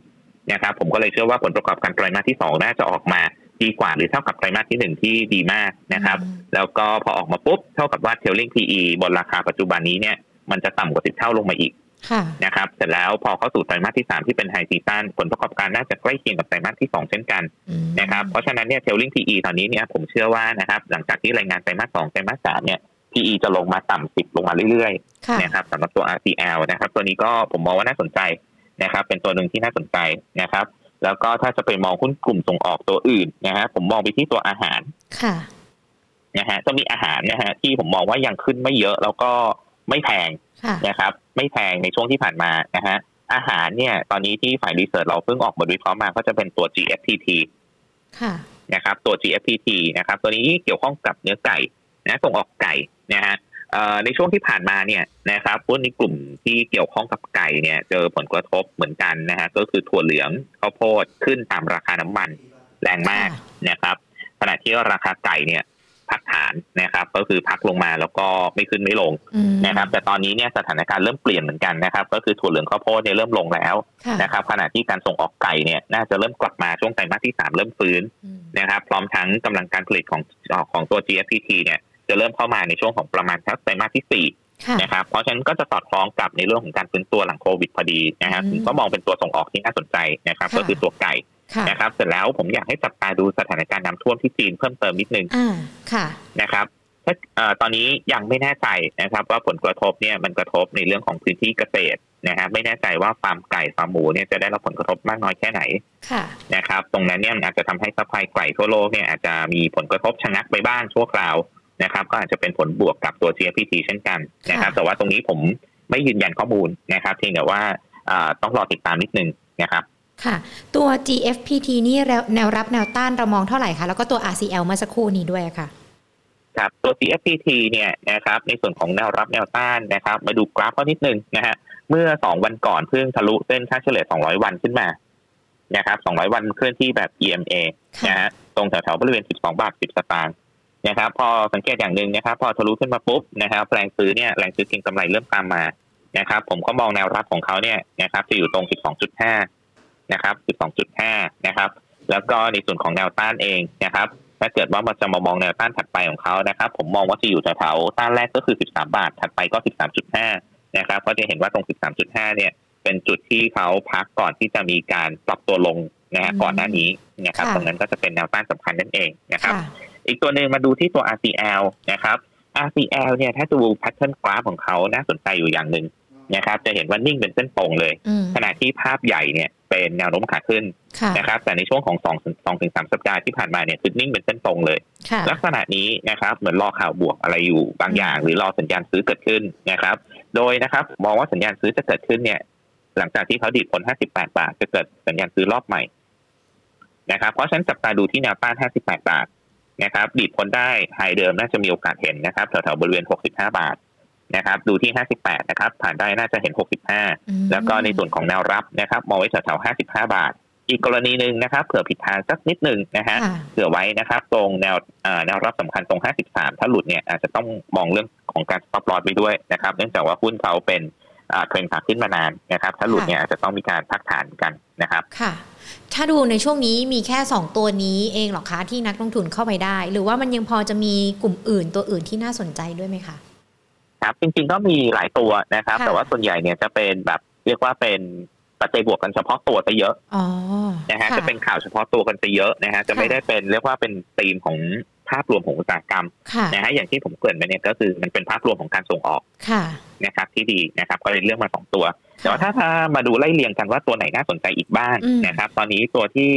นะครับผมก็เลยเชื่อว่าผลประกอบการไตรมาสที่สองน่าจะออกมาดีกว่าหรือเท่ากับไตรมาสที่หนึ่งที่ดีมากนะครับ แล้วก็พอออกมาปุ๊บ เท่ากับว่าเทลลิง PE บนราคาปัจจุบันนี้เนี่ยมันจะต่ำกว่าสิบเท่าลงมาอีก นะครับเสร็จแล้วพอเข้าสู่ไตรมาสที่สามที่เป็น high season ผลประกอบการน่าจะใกล้เคียงกับไตรมาสที่สองเช่นกันนะครับเพราะฉะนั้นเนี่ยเทลลิง PE ตอนนี้เนี่ยผมเชื่อว่านะครับหลังจากที่รายงานไตรมาสสองไตรมาสสามเนี่ย PE จะลงมาต่ำสิบลงมาเรื่อยๆนะครับสำหรับตัว RCL นะครับ ตัวนี้ก็ผมมองว่าน่าสนใจนะครับ เป็นตัวหนึ่งที่น่าสนใจนะครับ แล้วก็ถ้าจะไปมองหุ้นกลุ่มส่งออกตัวอื่นนะฮะผมมองไปที่ตัวอาหารค่ะนะฮะจะมีอาหารนะฮะที่ผมมองว่ายังขึ้นไม่เยอะแล้วก็ไม่แพงนะครับ ไม่แพงในช่วงที่ผ่านมานะฮะอาหารเนี่ย ตอนนี้ที่ฝ่ายรีเสิร์ชเราเพิ่งออกบทวิเคราะห์มาก็จะเป็นตัว GFPT ค่ะนะครับตัว GFPT นะครับ ตัวนี้เกี่ยวข้องกับเนื้อไก่นะส่งออกไก่นะฮะในช่วงที่ผ่านมาเนี่ยนะครับหุ้นในกลุ่มที่เกี่ยวข้องกับไก่เนี่ย เจอผลกระทบเหมือนกันนะฮะก็คือถั่วเหลืองข้าวโพดขึ้นตามราคาน้ำมันแรงมากนะครับขณะที่ราคาไก่เนี่ย พักฐานนะครับ ก็คือพักลงมาแล้วก็ไม่ขึ้นไม่ลงนะครับ แต่ตอนนี้เนี่ยสถานการณ์เริ่มเปลี่ยนเหมือนกันนะครับ ก็คือถั่วเหลืองข้าวโพดเนี่ยเริ่มลงแล้วนะครับขณะที่การส่งออกไก่เนี่ยน่าจะเริ่มกลับมาช่วงไตรมาสที่สามเริ่มฟื้นนะครับพร้อมทั้งกำลังการผลิตของของตัว GFPT เนี่ยจะเริ่มเข้ามาในช่วงของประมาณสักไตรมาสที่สี่นะครับ เพราะฉะนั้นก็จะสอดคล้องกับในเรื่องของการฟื้นตัวหลังโควิดพอดีนะครับผมก็มองเป็นตัวส่งออกที่น่าสนใจนะครับ ก็คือตัวไก่ นะครับเสร็จแล้วผมอยากให้จับตาดูสถานการณ์น้ำท่วมที่จีนเพิ่มเติมนิดนึงค่ะนะครับถ้าตอนนี้ยังไม่แน่ใจนะครับ ว่าผลกระทบเนี่ยมันกระทบในเรื่องของพื้นที่เกษตรนะครับไม่แน่ใจว่าฟาร์มไก่ฟาร์มหมูเนี่ยจะได้รับผลกระทบมากน้อยแค่ไหนนะครับ ตรงนั้นเนี่ยอาจจะทำให้ supply ไก่ทั่วโลกเนี่ยอาจจะมีผลกระทบชะงักไปบ้างชั่วคราวนะครับ ก็อาจจะเป็นผลบวกกับตัว GFPT เช่นกันนะครับ แต่ว่าตรงนี้ผมไม่ยืนยันข้อมูลนะครับเพียงแต่ว่าต้องรอติดตามนิดนึงนะครับ ค่ะ ตัว GFPT นี่แนวรับแนวต้านเรามองเท่าไหร่คะ แล้วก็ตัว RCL เมื่อสักครู่นี้ด้วยค่ะ ครับตัว GFPT เนี่ยนะครับในส่วนของแนวรับแนวต้านนะครับ มาดูกราฟเขานิดนึงนะฮะเมื่อ2วันก่อนเพิ่งทะลุเส้นค่าเฉลี่ย200 วันขึ้นมานะครับ200 วันเคลื่อนที่แบบ EMA นะฮะตรงแถวๆบริเวณ 12 บาท 10 สตางค์นะครับพอสังเกตอย่างหนึ่งนะครับ พอทะลุขึ้นมาปุ๊บนะครับแรงซื้อเนี่ยแรงซื้อเก็งกำไรเริ่มตามมานะครับ ผมก็มองแนวรับของเขาเนี่ยนะครับจะอยู่ตรง 12.5 นะครับ12.5นะครับ แล้วก็ในส่วนของแนวต้านเองนะครับถ้าเกิดว่ามันจะมามองแนวต้านถัดไปของเขานะครับ ผมมองว่าจะอยู่แถวๆต้านแรกก็คือ 13 บาท ถัดไปก็ 13.5 นะครับ ก็จะเห็นว่าตรง 13.5 เนี่ย เป็นจุดที่เขาพักก่อนที่จะมีการปรับตัวลงนะฮะก่อนหน้านี้นะครับ ตรงนั้นก็จะเป็นแนวต้านสำคัญนั่นเองนะครับ อีกตัวหนึ่งมาดูที่ตัว RCL นะครับ RCL เนี่ยถ้าดูแพทเทิร์นกราฟของเขาน่าสนใจอยู่อย่างหนึ่งนะครับ จะเห็นว่านิ่งเป็นเส้นตรงเลย ขณะที่ภาพใหญ่เนี่ย เป็นแนวโน้มขาขึ้นนะครับ แต่ในช่วงของสองสองถึงสามสัปดาห์ที่ผ่านมาเนี่ยคือนิ่งเป็นเส้นตรงเลย ลักษณะนี้นะครับเหมือนรอข่าวบวกอะไรอยู่บางอย่าง หรือรอสัญญาณซื้อเกิดขึ้นนะครับ โดยนะครับมองว่าสัญญาณซื้อจะเกิดขึ้นเนี่ย หลังจากที่เขาดีดผล 58 บาท จะเกิดสัญญาณซื้อรอบใหม่นะครับเพราะฉะนั้นจับตาดูที่แนวต้าน 58 บาทนะครับดีดผลได้ไฮเดิมน่าจะมีโอกาสเห็นนะครับแถวๆบริเวณ 65 บาท นะครับดูที่ 58 นะครับ ผ่านได้น่าจะเห็น 65 แล้วก็ในส่วนของแนวรับนะครับมองไว้แถวๆ 55 บาท อีกกรณีหนึ่งนะครับเผื่อผิดทางสักนิดหนึ่งนะฮะเผื่อไว้นะครับตรงแนวแนวรับสำคัญตรง 53 ถ้าหลุดเนี่ยอาจจะต้องมองเรื่องของการสต็อปลอสไปด้วยนะครับ เนื่องจากว่าหุ้นเขาเป็นเทรนขาขึ้นมานานนะครับ ถ้าหลุดเนี่ยอาจจะต้องมีการพักฐานกันนะครับค่ะ ถ้าดูในช่วงนี้มีแค่ 2 ตัวนี้เองหรอคะที่นักลงทุนเข้าไปได้ หรือว่ามันยังพอจะมีกลุ่มอื่นตัวอื่นที่น่าสนใจด้วยไหมคะ ครับ จริง ๆ ก็มีหลายตัวนะครับ แต่ว่าส่วนใหญ่เนี่ยจะเป็นแบบเรียกว่าเป็นปัจจัยบวกกันเฉพาะตัวไปเยอะนะฮะจะเป็นข่าวเฉพาะตัวกันไปเยอะนะฮะจะไม่ได้เป็นเรียกว่าเป็นธีมของภาพรวมของอุตสาหกรรมนะฮะอย่างที่ผมเกริ่นไปเนี่ยก็คือมันเป็นภาพรวมของการส่งออกนะครับ ที่ดีนะครับ ก็เลยเลือกมาสองตัว แต่ว่าถ้าถ้ามาดูไล่เรียงกันว่าตัวไหนน่าสนใจอีกบ้างนะครับ ตอนนี้ตัวที่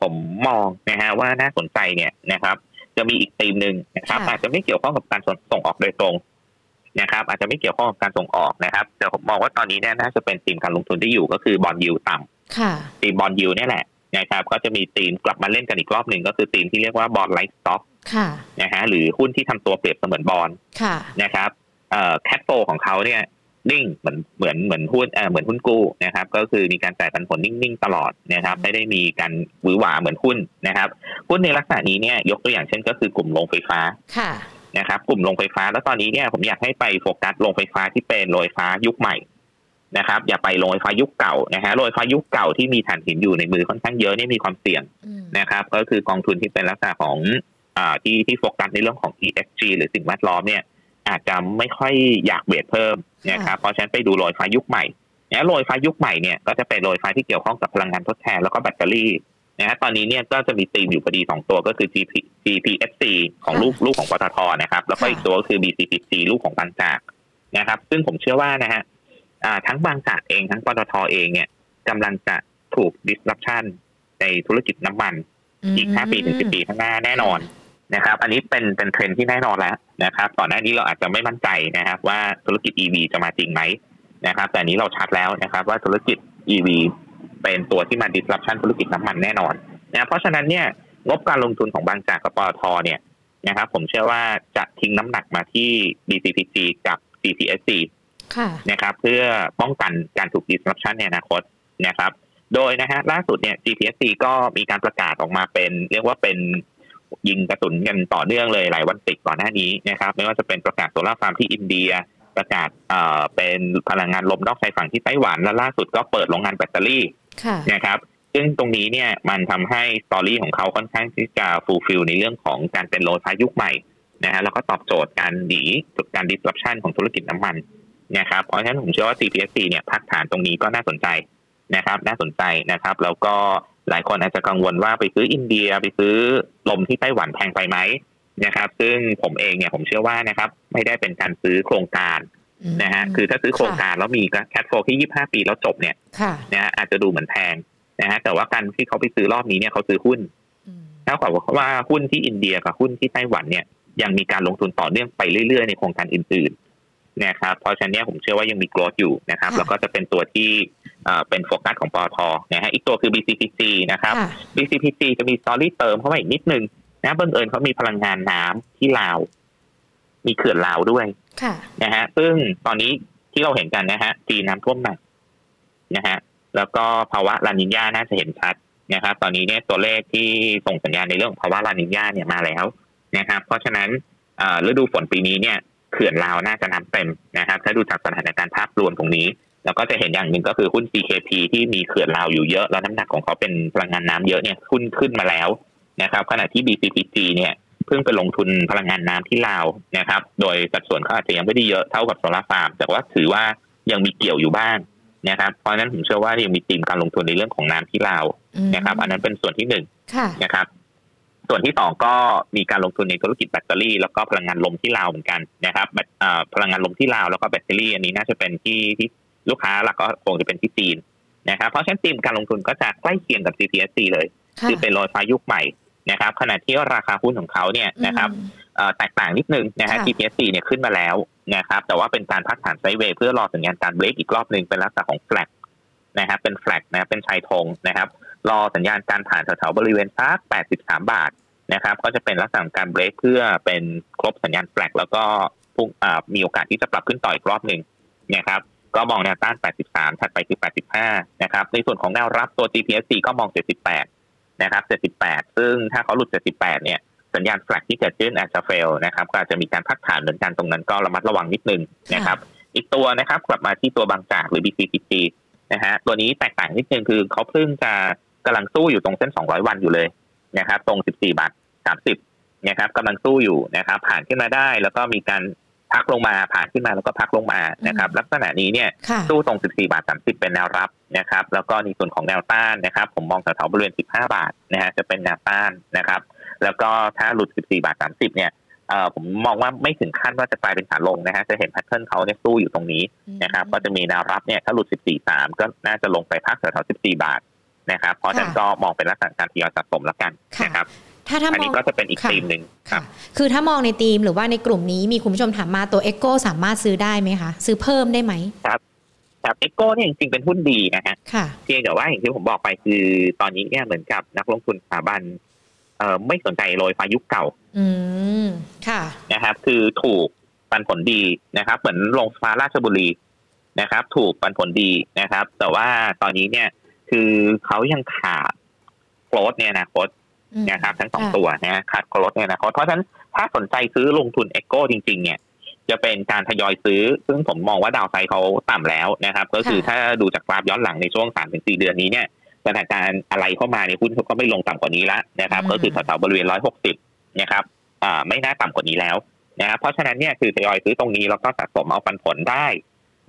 ผมมองนะฮะว่าน่าสนใจเนี่ยนะครับ จะมีอีกธีมหนึ่งนะครับอาจจะไม่เกี่ยวข้องกับการส่งออกโดยตรง นะครับอาจจะไม่เกี่ยวข้องกับการส่งออกนะครับแต่ผมมองว่าตอนนี้เนี่ยน่าจะเป็นธีมการลงทุนที่อยู่ก็คือ bond yield ต่ำธีม bond yield นี่แหละนะครับก็จะมีธีมกลับมาเล่นกันอีกรอบหนึ่งก็คือธีมที่เรียกว่า bond-like stock นะฮะหรือหุ้นที่ทำตัวเปรียบเสมือนบอลนะครับเอ่อ cash flow ของเขาเนี่ยนิ่งเหมือนเหมือนเหมือนหุ้นเอ่อเหมือนหุ้นกู้นะครับ ก็คือมีการจ่ายปันผลนิ่งๆตลอดนะครับ ไม่ได้มีการหวือหวาเหมือนหุ้นนะครับหุ้นในลักษณะนี้เนี่ยยกตัวอย่างเช่นก็คือกลุ่มโรงไฟฟ้า นะครับกลุ่มโรงไฟฟ้า แล้วตอนนี้เนี่ยผมอยากให้ไปโฟกัสโรงไฟฟ้าที่เป็นโรงไฟฟ้ายุคใหม่นะครับ อย่าไปโรงไฟฟ้ายุคเก่านะฮะโรงไฟฟ้ายุคเก่าที่มีถ่านหินอยู่ในมือค่อนข้างเยอะนี่มีความเสี่ยงนะครับ ก็คือกองทุนที่เป็นลักษณะของอ่าที่ที่โฟกัสในเรื่องของ ESG หรือสิ่งแวดล้อมเนี่ย อาจจะไม่ค่อยอยากเบียดเพิ่มนะครับเพราะฉะนั้นไปดูโรงไฟฟ้ายุคใหม่เนี่ยโรงไฟฟ้ายุคใหม่เนี่ยก็จะเป็นโรงไฟฟ้าที่เกี่ยวข้องกับพลังงานทดแทนแล้วก็แบตเตอรี่ นะฮะตอนนี้เนี่ยก็จะมีตีมอยู่พอดีสองตัวก็คือ GP GPFC ของลูกลูกของปตทนะครับ แล้วก็อีกตัวก็คือ BCPC ลูกของบางจากนะครับ ซึ่งผมเชื่อว่านะฮะทั้งบางจากเองทั้งปตทเองเนี่ยกำลังจะถูก disruption ในธุรกิจน้ำมัน อีกห้าปีถึงสิบปีข้างหน้าแน่นอนนะครับ อันนี้เป็นเป็นเทรนที่แน่นอนแล้วนะครับก่อนหน้านี้เราอาจจะไม่มั่นใจนะครับ ว่าธุรกิจ EV จะมาจริงไหมนะครับ แต่นี้เราชัดแล้วนะครับ ว่าธุรกิจ EV เป็นตัวที่มา disruption ธุรกิจน้ำมันแน่นอนนะเพราะฉะนั้นเนี่ยงบการลงทุนของบางจากกับปตทเนี่ยนะครับผมเชื่อว่าจะทิ้งน้ำหนักมาที่ BCPG กับ CPSC นะครับเพื่อป้องกันการถูก disruption ในอนาคตนะครับ โดยนะฮะล่าสุดเนี่ย GPSC ก็มีการประกาศออกมาเป็น เรียกว่าเป็นยิงกระสุนกันต่อเนื่องเลยหลายวันติดก่อนหน้านี้นะครับ ไม่ว่าจะเป็นประกาศโซลาร์ฟาร์มที่อินเดีย ประกาศเอ่อเป็นพลังงานลมนอกชายฝั่งที่ไต้หวันและล่าสุดก็เปิดโรงงานแบตเตอรี่ค่ะ นะครับซึ่งตรงนี้เนี่ยมันทำให้ story ของเขาค่อนข้างที่จะ fulfill ในเรื่องของการเป็นโรงไฟฟ้ายุคใหม่นะฮะแล้วก็ตอบโจทย์การหนีการ disruption ของธุรกิจน้ำมันนะครับเพราะฉะนั้นผมเชื่อว่า GPSC เนี่ยพักฐานตรงนี้ก็น่าสนใจนะครับ น่าสนใจนะครับ แล้วก็หลายคนอาจจะกังวลว่าไปซื้ออินเดียไปซื้อลมที่ไต้หวันแพงไปไหมนะครับ ซึ่งผมเองเนี่ยผมเชื่อว่านะครับ ไม่ได้เป็นการซื้อโครงการ นะฮะคือถ้าซื้อโครงการแล้วมีแคทโฟที่25ปีแล้วจบเนี่ยค่ะนะฮะอาจจะดูเหมือนแพงนะฮะแต่ว่าการที่เขาไปซื้อรอบนี้เนี่ยเขาซื้อหุ้นอืมเท่ากับว่าหุ้นที่อินเดียกับหุ้นที่ไต้หวันเนี่ยยังมีการลงทุนต่อเนื่องไปเรื่อยๆ ในโครงการอื่นๆนะครับเพราะฉะนั้นเนี่ยผมเชื่อว่ายังมี growth อยู่นะครับค่ะแล้วก็จะเป็นตัวที่เอ่อเป็นโฟกัสของปตทนะฮะอีกตัวคือ BCPG นะครับค่ะ BCPG จะมี story เติมเข้ามาอีกนิดนึงนะบังเอิญเขามีพลังงานน้ำที่ลาว มีเขื่อนลาวด้วยค่ะ นะฮะซึ่งตอนนี้ที่เราเห็นกันนะฮะจีนน้ำท่วมหนักนะฮะแล้วก็ภาวะลานินญาน่าจะเห็นชัดนะครับ ตอนนี้เนี่ยตัวเลขที่ส่งสัญญาณในเรื่องของภาวะลานินญาเนี่ยมาแล้วนะครับ เพราะฉะนั้นเอ่อฤดูฝนปีนี้เนี่ยเขื่อนลาวน่าจะน้ำเต็มนะครับ ถ้าดูจากสถานการณ์ภาพรวมตรงนี้ แล้วก็จะเห็นอย่างหนึ่งก็คือหุ้น CKP ที่มีเขื่อนลาวอยู่เยอะ แล้วน้ำหนักของเขาเป็นพลังงานน้ำเยอะเนี่ยหุ้นขึ้นมาแล้วนะครับ ขณะที่ BCPG เนี่ย เพิ่งไปลงทุนพลังงานน้ำที่ลาวนะครับ โดยสัดส่วนเขาอาจจะยังไม่ได้เยอะเท่ากับ solar farm แต่ว่าถือว่ายังมีเกี่ยวอยู่บ้างนะครับ เพราะฉะนั้นผมเชื่อว่ายังมีธีมการลงทุนในเรื่องของน้ำที่ลาวอืมนะครับ อันนั้นเป็นส่วนที่หนึ่งค่ะนะครับ ส่วนที่สองก็มีการลงทุนในธุรกิจแบตเตอรี่ แล้วก็พลังงานลมที่ลาวเหมือนกันนะครับแบตเอ่อพลังงานลมที่ลาวแล้วก็แบตเตอรี่อันนี้น่าจะเป็นที่ที่ลูกค้าหลักก็คงจะเป็นที่จีนนะครับ เพราะฉะนั้นธีมการลงทุนก็จะใกล้เคียงกับ GPSC เลยค่ะคือเป็นโรยฟ้ายุคใหม่ นะครับขณะที่ราคาหุ้นของเขาเนี่ยนะครับอืมเอ่อแตกต่างนิดนึงนะฮะค่ะ GPSC เนี่ยขึ้นมาแล้วนะครับแต่ว่าเป็นการพักฐานไซด์เวย์เพื่อรอสัญญาณการเบรกอีกรอบหนึ่งเป็นลักษณะของแฟลกนะครับเป็นแฟลกนะเป็นชายธงนะครับ รอสัญญาณการผ่านแถวๆบริเวณสัก83 บาทนะครับ ก็จะเป็นลักษณะของการเบรกเพื่อเป็นครบสัญญาณแฟลกแล้วก็พุ่งอ่ามีโอกาสที่จะปรับขึ้นต่ออีกรอบหนึ่งนะครับก็มองแนวต้าน 83 ถัดไปคือ 85 นะครับ ในส่วนของแนวรับตัว GPSC ก็มอง 78 นะครับ 78 ซึ่งถ้าเขาหลุด 78 เนี่ย สัญญาณแฟลกที่เกิดขึ้นอาจจะเฟลนะครับ ก็อาจจะมีการพักฐานเหมือนกันตรงนั้นก็ระมัดระวังนิดนึงนะครับ อีกตัวนะครับกลับมาที่ตัวบางจากหรือ BCPC นะฮะ ตัวนี้แตกต่างนิดนึงคือเขาเพิ่งจะกำลังสู้อยู่ตรงเส้น 200 วันอยู่เลยนะครับ ตรง 14 บาท 30 นะครับกำลังสู้อยู่นะครับ ผ่านขึ้นมาได้ แล้วก็มีการ พักลงมาผ่านขึ้นมาแล้วก็พักลงมานะครับลักษณะนี้เนี่ยค่ะสู้ตรง 14 บาท 30 เป็นแนวรับนะครับแล้วก็ในส่วนของแนวต้านนะครับ ผมมองแถวๆบริเวณ 15 บาทนะฮะจะเป็นแนวต้านนะครับ แล้วก็ถ้าหลุด 14 บาท 30 เนี่ยเอ่อผมมองว่าไม่ถึงขั้นว่าจะกลายเป็นขาลงนะฮะจะเห็นแพทเทิร์นเขาเนี่ยสู้อยู่ตรงนี้นะครับก็จะมีแนวรับเนี่ยถ้าหลุด 14 3 ก็น่าจะลงไปพักแถวๆ14 บาทนะครับเพราะฉะนั้นก็มองเป็นลักษณะการทยอยสะสมแล้วกันนะครับ ถ้าถ้าอันมอนี้งก็จะเป็นอีกค่ะธีมหนึ่งครัค่ะบคือถ้ามองในทีมหรือว่าในกลุ่มนี้มีคุณผู้ชมถามมาตัว Echo สามารถซื้อได้ไหมคะ ซื้อเพิ่มได้ไหมแต่เอ็กโก้เนี่ยจริงๆเป็นหุ้นดีนะฮะค่ะเพียงแต่ว่าอย่างที่ผมบอกไปคือตอนนี้เนี่ยเหมือนกับนักลงทุนสถาบันเอ่อไม่สนใจโรยฟ้ายุคเก่า อืมค่ะนะครับ คือถูกปันผลดีนะครับ เหมือนโรงไฟฟ้าราชบุรีนะครับ ถูกปันผลดีนะครับ แต่ว่าตอนนี้เนี่ยคือเขายังขาดโกลดเนี่ยนะโคตอืม นะครับทั้งสองค่ะตัวนะขาดโกลดเนี่ยนะเพราะฉะนั้นถ้าสนใจซื้อลงทุนเอ็กโกจริง ๆ เนี่ย จะเป็นการทยอยซื้อ ซึ่งผมมองว่าดาวไซด์เขาต่ำแล้วนะครับ ก็คือถ้าดูจากกราฟย้อนหลังในช่วง3าถึงสเดือนนี้เนี่ยสถานการณ์อะไรเข้ามาในยหุ้นเขาก็ไม่ลงต่ำกว่านี้แล้วนะครับ ก็คือแถวๆบริเวณ160นะครับอ่าไม่น่าต่ำกว่านี้แล้วนะครับเพราะฉะนั้นเนี่ยคือทยอยซื้อตรงนี้แล้วก็สะสมเอาปันผลได้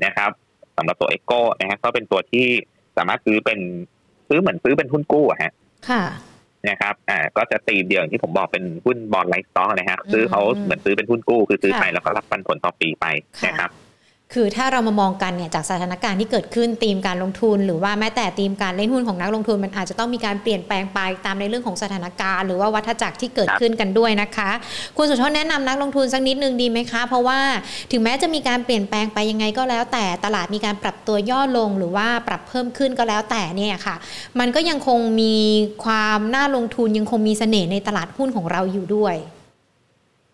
นะครับสำหรับตัว EGCO นะครับก็เป็นตัวที่สามารถซื้อเป็นซื้อเหมือนซื้อเป็นหุ้นกู้อะฮะค่ะ นะครับอ่าก็จะตีมเดียวอย่างที่ผมบอกเป็นหุ้น bond-like stock นะฮะอืมซื้อเขาเหมือนซื้อเป็นหุ้นกู้คือซื้อค่ะไปแล้วก็รับปันผลต่อปีไปค่ะนะครับ คือถ้าเรามามองกันเนี่ยจากสถานการณ์ที่เกิดขึ้นธีมการลงทุน หรือว่าแม้แต่ธีมการเล่นหุ้นของนักลงทุน มันอาจจะต้องมีการเปลี่ยนแปลงไปตามในเรื่องของสถานการณ์ หรือว่าวัฏจักรที่เกิดขึ้นกันด้วยนะคะ คุณสุชนแนะนำนักลงทุนสักนิดนึงดีไหมคะ เพราะว่าถึงแม้จะมีการเปลี่ยนแปลงไปยังไงก็แล้ว แต่ตลาดมีการปรับตัวย่อลง หรือว่าปรับเพิ่มขึ้นก็แล้วแต่เนี่ยค่ะ มันก็ยังคงมีความน่าลงทุนยังคงมีเสน่ห์ในตลาดหุ้นของเราอยู่ด้วย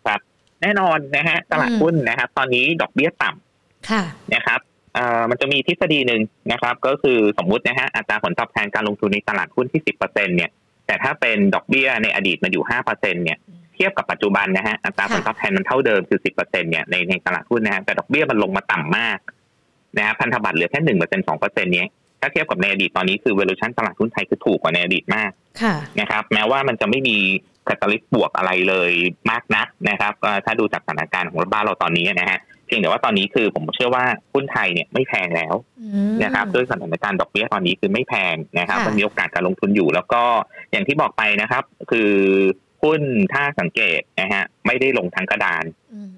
ครับ แน่นอนนะฮะตลาดหุ้นนะครับ ตอนนี้ดอกเบี้ยต่ำค่ะ นะครับเอ่อมันจะมีทฤษฎีหนึ่งนะครับ ก็คือสมมุตินะฮะอัตราผลตอบแทนการลงทุนในตลาดหุ้นที่สิบเปอร์เซ็นเนี่ยแต่ถ้าเป็นดอกเบี้ยในอดีตมันอยู่ห้าเปอร์เซ็นเนี่ยเทียบกับปัจจุบันนะฮะอัตราผลตอบแทนมันเท่าเดิมคือสิบเปอร์เซ็นเนี่ยในในตลาดหุ้นนะฮะแต่ดอกเบี้ยมันลงมาต่ำมากนะฮะพันธบัตรเหลือแค่หนึ่งเปอร์เซ็นสองเปอร์เซ็นเนี้ยถ้าเทียบกับในอดีตตอนนี้คือ valuation ตลาดหุ้นไทยคือถูกกว่าในอดีตมากค่ะนะครับ แม้ว่ามันจะไม่มีคาตาลิสต์บวกอะไรเลยมากนักนะครับก็ถ้าดูจากสถานการณ์ของบ้านเราตอนนี้นะฮะ เพียงแต่ว่าตอนนี้คือผมเชื่อว่าหุ้นไทยเนี่ยไม่แพงแล้วอืมนะครับด้วยสถานการณ์ดอกเบี้ยตอนนี้คือไม่แพงนะครับค่ะมันมีโอกาสการลงทุนอยู่ แล้วก็อย่างที่บอกไปนะครับ คือหุ้นถ้าสังเกตนะฮะไม่ได้ลงทั้งกระดานอืม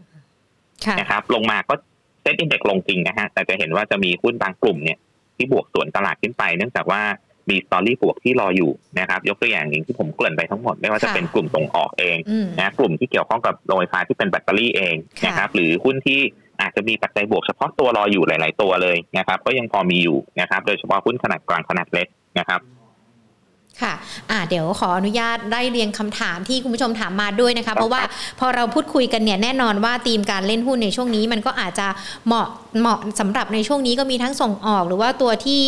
ค่ะนะครับ ลงมาก็ SET Index ลงจริงนะฮะแต่จะเห็นว่าจะมีหุ้นบางกลุ่มเนี่ยที่บวกสวนตลาดขึ้นไป เนื่องจากว่า มี story บวกที่รออยู่นะครับ ยกตัวอย่างอย่างที่ผมเกริ่นไปทั้งหมด ไม่ว่าจะค่ะเป็นกลุ่มส่งออกเองอืมนะกลุ่มที่เกี่ยวข้องกับโรงไฟฟ้าที่เป็นแบตเตอรี่เองค่ะนะครับหรือหุ้นที่อาจจะมีปัจจัยบวกเฉพาะตัวรออยู่หลาย ๆ ตัวเลยนะครับ ก็ยังพอมีอยู่นะครับ โดยเฉพาะหุ้นขนาดกลางขนาดเล็กนะครับค่ะอ่าเดี๋ยวขออนุญาตได้เรียงคำถามที่คุณผู้ชมถามมาด้วยนะคะ เพราะว่าพอเราพูดคุยกันเนี่ยแน่นอนว่าธีมการเล่นหุ้นในช่วงนี้มันก็อาจจะเหมาะเหมาะสำหรับในช่วงนี้ก็มีทั้งส่งออก หรือว่าตัวที่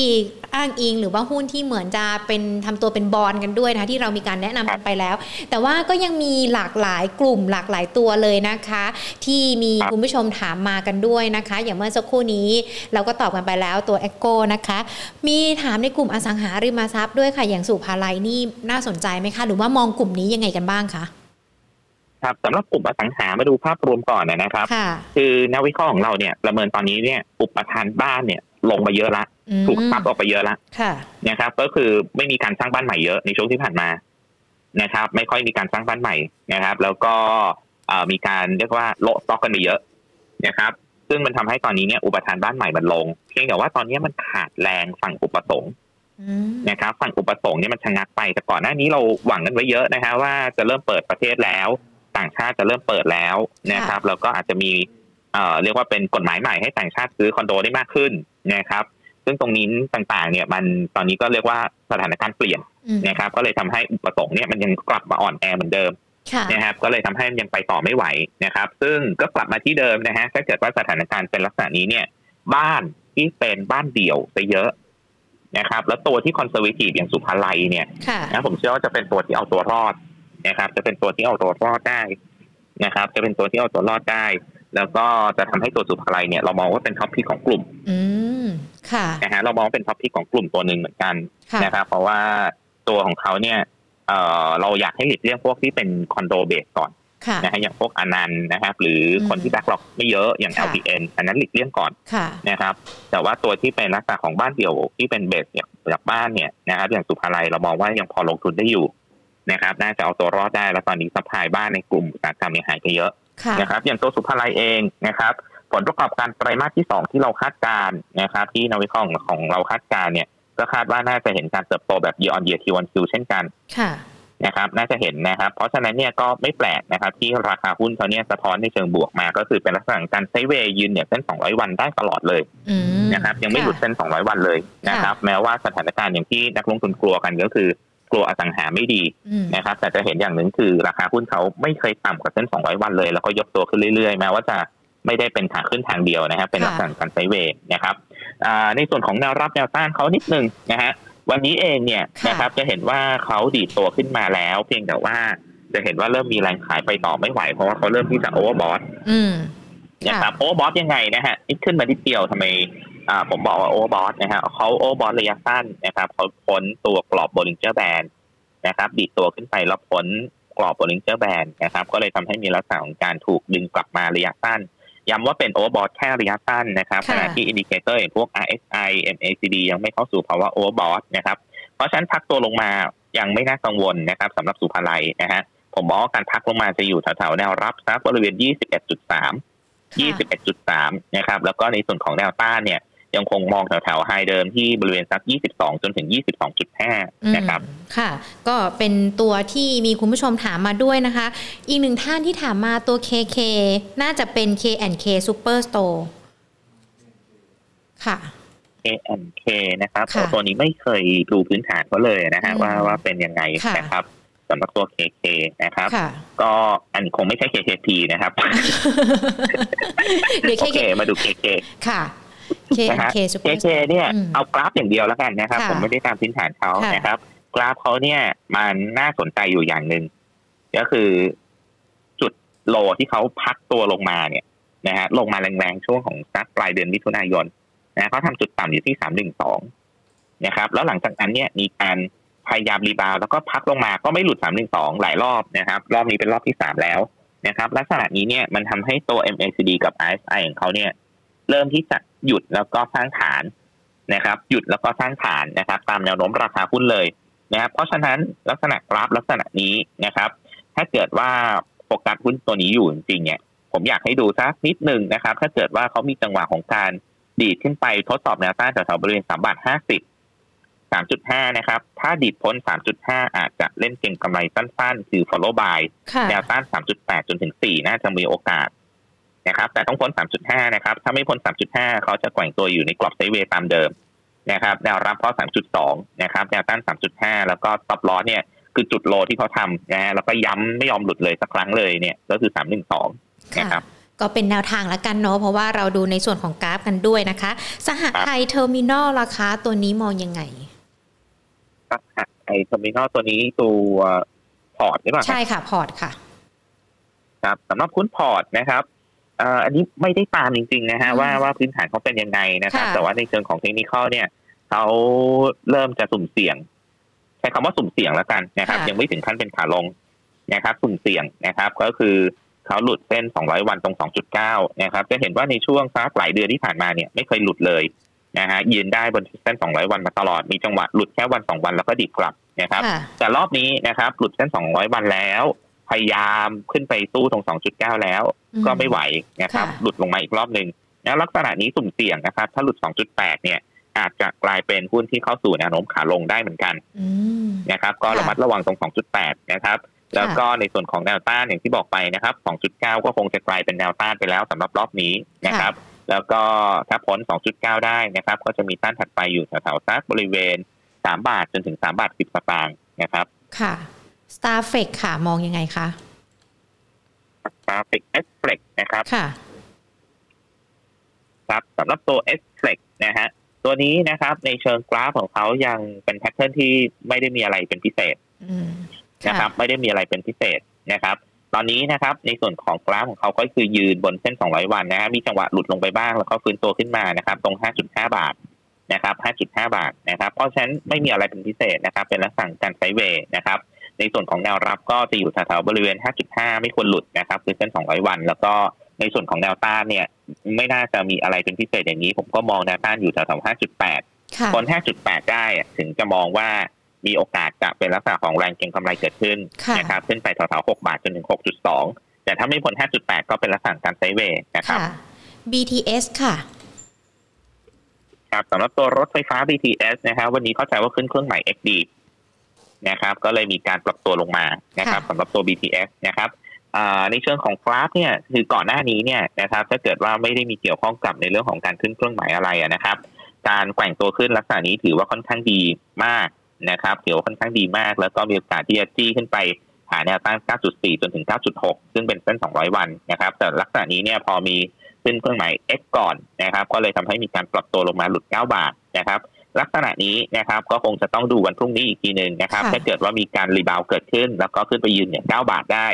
อ้างอิง หรือว่าหุ้นที่เหมือนจะเป็นทำตัวเป็นบอลกันด้วยนะคะที่เรามีการแนะนำกันไปแล้ว แต่ว่าก็ยังมีหลากหลายกลุ่มหลากหลายตัวเลยนะคะ ที่มีครับคุณผู้ชมถามมากันด้วยนะคะ อย่างเมื่อสักครู่นี้เราก็ตอบกันไปแล้วตัว e อ o นะคะ มีถามในกลุ่มอสังหาริมทรัพย์ด้วยค่ะอย่างสุภาลัยนี่น่าสนใจไหมคะ หรือว่ามองกลุ่มนี้ยังไงกันบ้างคะครับสำหรับกลุ่มอสังหามาดูภาพรวมก่อนนะครับค่ะคือนักวิเคราะห์ของเราเนี่ยประเมินตอนนี้เนี่ยอุปทานบ้านเนี่ยลงมาเยอะละอืม ถูกซับออกไปเยอะละค่ะนะครับ ก็คือไม่มีการสร้างบ้านใหม่เยอะในช่วงที่ผ่านมานะครับ ไม่ค่อยมีการสร้างบ้านใหม่นะครับ แล้วก็เอ่อมีการเรียกว่าโละสต็อกกันไปเยอะนะครับ ซึ่งมันทำให้ตอนนี้เนี่ยอุปทานบ้านใหม่มันลง เพียงแต่ว่าตอนนี้มันขาดแรงฝั่งอุปสงค์อืมนะครับ ฝั่งอุปสงค์เนี่ยมันชะงักไปแต่ก่อนหน้านี้เราหวังกันไว้เยอะนะฮะว่าจะเริ่มเปิดประเทศแล้ว ต่างชาติจะเริ่มเปิดแล้วนะครับแล้วก็อาจจะมีเอ่อเรียกว่าเป็นกฎหมายใหม่ให้ต่างชาติซื้อคอนโดได้มากขึ้นนะครับ ซึ่งตรงนี้ต่างๆ เนี่ยมันตอนนี้ก็เรียกว่าสถานการณ์เปลี่ยนอืมนะครับ ก็เลยทำให้อุปสงค์เนี่ยมันยังกลับมาอ่อนแอเหมือนเดิมค่ะนะครับ ก็เลยทำให้มันยังไปต่อไม่ไหวนะครับ ซึ่งก็กลับมาที่เดิมนะฮะถ้าเกิดว่าสถานการณ์เป็นลักษณะนี้เนี่ย บ้านที่เป็นบ้านเดี่ยวจะเยอะนะครับ แล้วตัวที่ conservative อย่างสุภาลัยเนี่ยค่ะนะผมเชื่อว่าจะเป็นตัวที่เอาตัวรอดนะครับ จะเป็นตัวที่เอาตัวรอดได้นะครับ จะเป็นตัวที่เอาตัวรอดได้แล้วก็จะทำให้ตัวสุภาลัยเนี่ยเรามองว่าเป็น top pick ของกลุ่มอืมค่ะ นะฮะเรามองว่าเป็น top pick ของกลุ่มตัวหนึ่งเหมือนกันค่ะนะครับเพราะว่าตัวของเขาเนี่ยเอ่อเราอยากให้หลีกเลี่ยงพวกที่เป็นคอนโด base ก่อนค่ะนะฮะอย่างพวกอนันต์นะครับ หรือคนที่ backlog ไม่เยอะอย่างค่ะ LPN อันนั้นหลีกเลี่ยงก่อนค่ะนะครับ แต่ว่าตัวที่เป็นลักษณะของบ้านเดี่ยวที่เป็น base เนี่ยจากบ้านเนี่ยนะครับอย่างสุภาลัยเรามองว่ายังพอลงทุนได้อยู่นะครับ น่าจะเอาตัวรอดได้แล้วตอนนี้ supply บ้านในกลุ่มอุตสาหกรรมเนี่ยหายไปเยอะค่ะนะครับ อย่างตัวสุภาลัยเองนะครับ ผลประกอบการไตรมาสที่สองที่เราคาดการณ์นะครับที่นักวิเคราะห์ของเราคาดการณ์เนี่ย ก็คาดว่าน่าจะเห็นการเติบโตแบบ year on year Q on Q เช่นกันค่ะนะครับ น่าจะเห็นนะครับ เพราะฉะนั้นเนี่ยก็ไม่แปลกนะครับ ที่ราคาหุ้นเขาเนี่ยสะท้อนในเชิงบวกมา ก็คือเป็นลักษณะของการไซด์เวย์ยืนเนี่ยเส้น 200 วันได้ตลอดเลยอืมนะครับ ยังไม่หลุดค่ะเส้น 200 วันเลยนะครับ แม้ว่าสถานการณ์อย่างที่นักลงทุนกลัวกันก็คือกลัวอสังหาไม่ดีอืมนะครับ แต่จะเห็นอย่างหนึ่งคือราคาหุ้นเขาไม่เคยต่ำกว่าเส้น 200 วันเลย แล้วก็ยกตัวขึ้นเรื่อยๆ แม้ว่าจะ ไม่ได้เป็นขาขึ้นทางเดียวนะครับ เป็นลักษณะการ sideway นะครับอ่าในส่วนของแนวรับแนวต้านเขานิดนึงนะฮะวันนี้เองเนี่ยค่ะนะครับจะเห็นว่าเขาดีดตัวขึ้นมาแล้ว เพียงแต่ว่าจะเห็นว่าเริ่มมีแรงขายไปต่อไม่ไหว เพราะว่าเขาเริ่มที่จะ overbought อืมนะครับ overbought ยังไงนะฮะนี่ขึ้นมานิดเดียวทำไมอ่าผมบอกว่า overbought นะฮะเขา overbought ระยะสั้นนะครับเขาพ้นตัวกรอบ Bollinger Bandนะครับดีดตัวขึ้นไปแล้วพ้นกรอบ Bollinger Band นะครับ ก็เลยทำให้มีลักษณะของการถูกดึงกลับมาระยะสั้น ย้ำว่าเป็น overbought แค่ระยะสั้นนะครับค่ะขณะที่ indicator อย่างพวก RSI MACD ยังไม่เข้าสู่ภาวะ overbought นะครับเพราะฉะนั้นพักตัวลงมายังไม่น่ากังวลนะครับสำหรับสุภาลัยนะฮะผมบอกว่าการพักลงมาจะอยู่แถวๆแนวรับสักบริเวณ 21.3 21.3 นะครับ แล้วก็ในส่วนของแนวต้านเนี่ย ยังคงมองแถวๆ high เดิมที่บริเวณสัก 22 จนถึง 22.5 นะครับอืมค่ะ ก็เป็นตัวที่มีคุณผู้ชมถามมาด้วยนะคะ อีกหนึ่งท่านที่ถามมาตัว KK น่าจะเป็น K&K Superstore ค่ะ K&K นะครับค่ะตัวนี้ไม่เคยดูพื้นฐานเขาเลยนะฮะอืมว่าว่าเป็นยังไงค่ะนะครับสำหรับตัว KK นะครับค่ะก็อันคงไม่ใช่ KKP นะครับ เดี๋ยวโอ KK เคมาดู KK ค่ะ นะฮะ KNK Super KK เนี่ยอืมเอากราฟอย่างเดียวแล้วกันนะครับค่ะผมไม่ได้ตามพื้นฐานเขาค่ะนะครับ กราฟเขาเนี่ยมันน่าสนใจอยู่อย่างหนึ่งก็คือจุดโลที่เขาพักตัวลงมาเนี่ยนะฮะลงมาแรงๆช่วงของสักปลายเดือนมิถุนายนนะเขาทำจุดต่ำอยู่ที่สามหนึ่งสองนะครับ แล้วหลังจากนั้นเนี่ยมีการพยายามรีบาวด์แล้วก็พักลงมาก็ไม่หลุดสามหนึ่งสองหลายรอบนะครับ รอบนี้เป็นรอบที่สามแล้วนะครับ ลักษณะนี้เนี่ยมันทำให้ตัว MACD กับ RSI ของเขาเนี่ย เริ่มที่จะ หยุดแล้วก็สร้างฐานนะครับ หยุดแล้วก็สร้างฐานนะครับ ตามแนวโน้มราคาหุ้นเลยนะครับ เพราะฉะนั้นลักษณะกราฟลักษณะนี้นะครับ ถ้าเกิดว่าโฟกัสหุ้นตัวนี้อยู่จริงๆเนี่ยผมอยากให้ดูสักนิดหนึ่งนะครับ ถ้าเกิดว่าเขามีจังหวะของการดีดขึ้นไปทดสอบแนวต้านแถวๆบริเวณสามบาทห้าสิบสามจุดห้านะครับ ถ้าดีดพ้นสามจุดห้าอาจจะเล่นเก็งกำไรสั้นๆ คือ follow by ค่ะแนวต้าน3.8จนถึง4น่าจะมีโอกาส นะครับ แต่ต้องพ้น 3.5 นะครับ ถ้าไม่พ้น 3.5 เขาจะแกว่งตัวอยู่ในกรอบ sideway ตามเดิมนะครับ แนวรับเขา3.2 นะครับ แนวต้าน 3.5 แล้วก็ stop loss เนี่ยคือจุด low ที่เขาทำนะฮะ แล้วก็ย้ำไม่ยอมหลุดเลยสักครั้งเลยเนี่ย ก็คือ 312ค่ะนะครับก็เป็นแนวทางละกันเนาะเพราะว่าเราดูในส่วนของกราฟกันด้วยนะคะ สหไทยเทอร์มินอลราคาตัวนี้มองยังไงไอ้ terminal ตัวนี้ตัว PORT หรือเปล่าครับใช่ค่ะ PORT ค่ะ ครับสำหรับหุ้น PORT นะครับเอ่ออันนี้ไม่ได้ตามจริงๆนะฮะอืมว่าว่าพื้นฐานเขาเป็นยังไงนะครับค่ะแต่ว่าในเชิงของเทคนิคเนี่ยเขาเริ่มจะสุ่มเสี่ยง ใช้คำว่าสุ่มเสี่ยงแล้วกันนะครับ ยังไม่ถึงขั้นเป็นขาลงนะครับ สุ่มเสี่ยงนะครับ ก็คือเขาหลุดเส้น 200 วันตรง 2.9 นะครับ จะเห็นว่าในช่วงสักหลายเดือนที่ผ่านมาเนี่ยไม่เคยหลุดเลยนะฮะยืนได้บนเส้น 200 วันมาตลอดมีจังหวะหลุดแค่วันสองวันแล้วก็ดิบกลับนะครับค่ะแต่รอบนี้นะครับ หลุดเส้น 200 วันแล้ว พยายามขึ้นไปสู้ตรง 2.9 แล้วอืมก็ไม่ไหวนะครับค่ะหลุดลงมาอีกรอบหนึ่งแล้วลักษณะนี้สุ่มเสี่ยงนะครับ ถ้าหลุด 2.8 เนี่ย อาจจะกลายเป็นหุ้นที่เข้าสู่แนวโน้มขาลงได้เหมือนกันอืมนะครับ ก็ค่ะระมัดระวังตรง 2.8 นะครับ แล้วก็ในส่วนของแนวต้านอย่างที่บอกไปนะครับ 2.9 ก็คงจะกลายเป็นแนวต้านไปแล้วสำหรับรอบนี้นะครับ แล้วก็ถ้าพ้น 2.9 ได้นะครับ ก็จะมีต้านถัดไปอยู่แถวๆสักบริเวณ 3 บาทจนถึง 3 บาท 10สตางค์นะครับ ค่ะ s t a r f e c ค่ะ มองยังไงคะกราฟิก S Flex นะครับค่ะครับสำหรับตัว S Flex นะฮะตัวนี้นะครับ ในเชิงกราฟของเขายังเป็น pattern ที่ไม่ได้มีอะไรเป็นพิเศษอืมนะครับ ไม่ได้มีอะไรเป็นพิเศษนะครับ ตอนนี้นะครับ ในส่วนของกราฟของเขาก็คือยืนบนเส้น 200 วันนะฮะมีจังหวะหลุดลงไปบ้างแล้วก็ฟื้นตัวขึ้นมานะครับ ตรง 5.5 บาทนะครับ 5.5 บาทนะครับ เพราะฉะนั้นไม่มีอะไรเป็นพิเศษนะครับ เป็นลักษณะการไซด์เวย์นะครับ ในส่วนของแนวรับก็จะอยู่แถวๆบริเวณ 5.5 ไม่ควรหลุดนะครับคือเส้น 200 วัน แล้วก็ในส่วนของแนวต้านเนี่ย ไม่น่าจะมีอะไรเป็นพิเศษอย่างนี้ ผมก็มองแนวต้านอยู่แถวๆ5.8ค่ะคน5.8 ได้อะถึงจะมองว่ามีโอกาสจะเป็นลักษณะของแรงเก็งกำไรเกิดขึ้นค่ะนะครับขึ้นไปแถวๆ6บาทจนถึง 6.2 แต่ถ้าไม่พ้น5.8 ก็เป็นลักษณะการไซด์เวย์นะครับค่ะ BTS ค่ะครับสำหรับตัวรถไฟฟ้า BTS นะครับวันนี้เข้าใจว่าขึ้นเครื่องใหม่ XD นะครับ ก็เลยมีการปรับตัวลงมานะครับค่ะสำหรับตัว BTS นะครับอ่าในเชิงของกราฟเนี่ยคือก่อนหน้านี้เนี่ยนะครับถ้าเกิดว่าไม่ได้มีเกี่ยวข้องกับในเรื่องของการขึ้นเครื่องหมายอะไรอะนะครับ การแกว่งตัวขึ้นลักษณะนี้ถือว่าค่อนข้างดีมากนะครับถือว่าค่อนข้างดีมาก แล้วก็มีโอกาสที่จะจี้ขึ้นไปหาแนวต้าน 9.4 จนถึง 9.6 ซึ่งเป็นเส้น 200 วันนะครับ แต่ลักษณะนี้เนี่ยพอมีขึ้นเครื่องหมาย X ก่อนนะครับ ก็เลยทำให้มีการปรับตัวลงมาหลุด 9 บาทนะครับ ลักษณะนี้นะครับก็คงจะต้องดูวันพรุ่งนี้อีกทีหนึ่งนะครับค่ะถ้าเกิดว่ามีการ rebound เกิดขึ้น แล้วก็ขึ้นไปยืนเนี่ย9บาทได้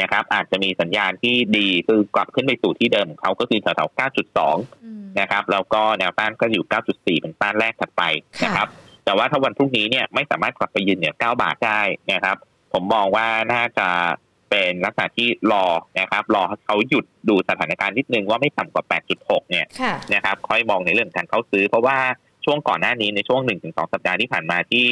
นะครับอาจจะมีสัญญาณที่ดีคือกลับขึ้นไปสู่ที่เดิมของเขาก็คือแถวๆ9.2อืมนะครับแล้วก็แนวต้านก็อยู่ 9.4 เป็นต้านแรกถัดไปค่ะนะครับ แต่ว่าถ้าวันพรุ่งนี้เนี่ยไม่สามารถกลับไปยืนเนี่ย9บาทได้นะครับ ผมมองว่าน่าจะเป็นลักษณะที่รอนะครับ รอให้เขาหยุดดูสถานการณ์นิดนึงว่าไม่ต่ำกว่า 8.6 เนี่ยค่ะนะครับค่อยมองในเรื่องการเข้าซื้อ เพราะว่า ช่วงก่อนหน้านี้ในช่วง 1-2 สัปดาห์ที่ผ่านมาที่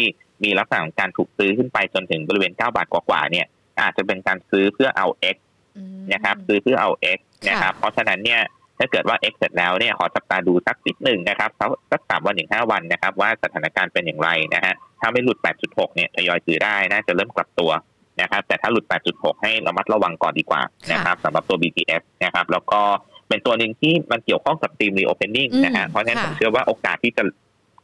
มีลักษณะของการถูกซื้อขึ้นไปจนถึงบริเวณ 9 บาทกว่าๆเนี่ย อาจจะเป็นการซื้อเพื่อเอา X อืมนะครับ ซื้อเพื่อเอา X ค่ะนะครับ เพราะฉะนั้นเนี่ยถ้าเกิดว่า X เสร็จแล้วเนี่ยขอจับตาดูสักนิดหนึ่งนะครับสักสักสามวันถึงห้าวันนะครับ ว่าสถานการณ์เป็นอย่างไรนะฮะถ้าไม่หลุด 8.6 เนี่ยทยอยซื้อได้น่าจะเริ่มกลับตัวนะครับ แต่ถ้าหลุด 8.6 ให้ระมัดระวังก่อนดีกว่านะครับสำหรับตัว BTS นะครับ แล้วก็ เป็นตัวหนึ่งที่มันเกี่ยวข้องกับทีม reopening อืมนะฮะเพราะฉะนั้นค่ะผมเชื่อว่าโอกาสที่จะ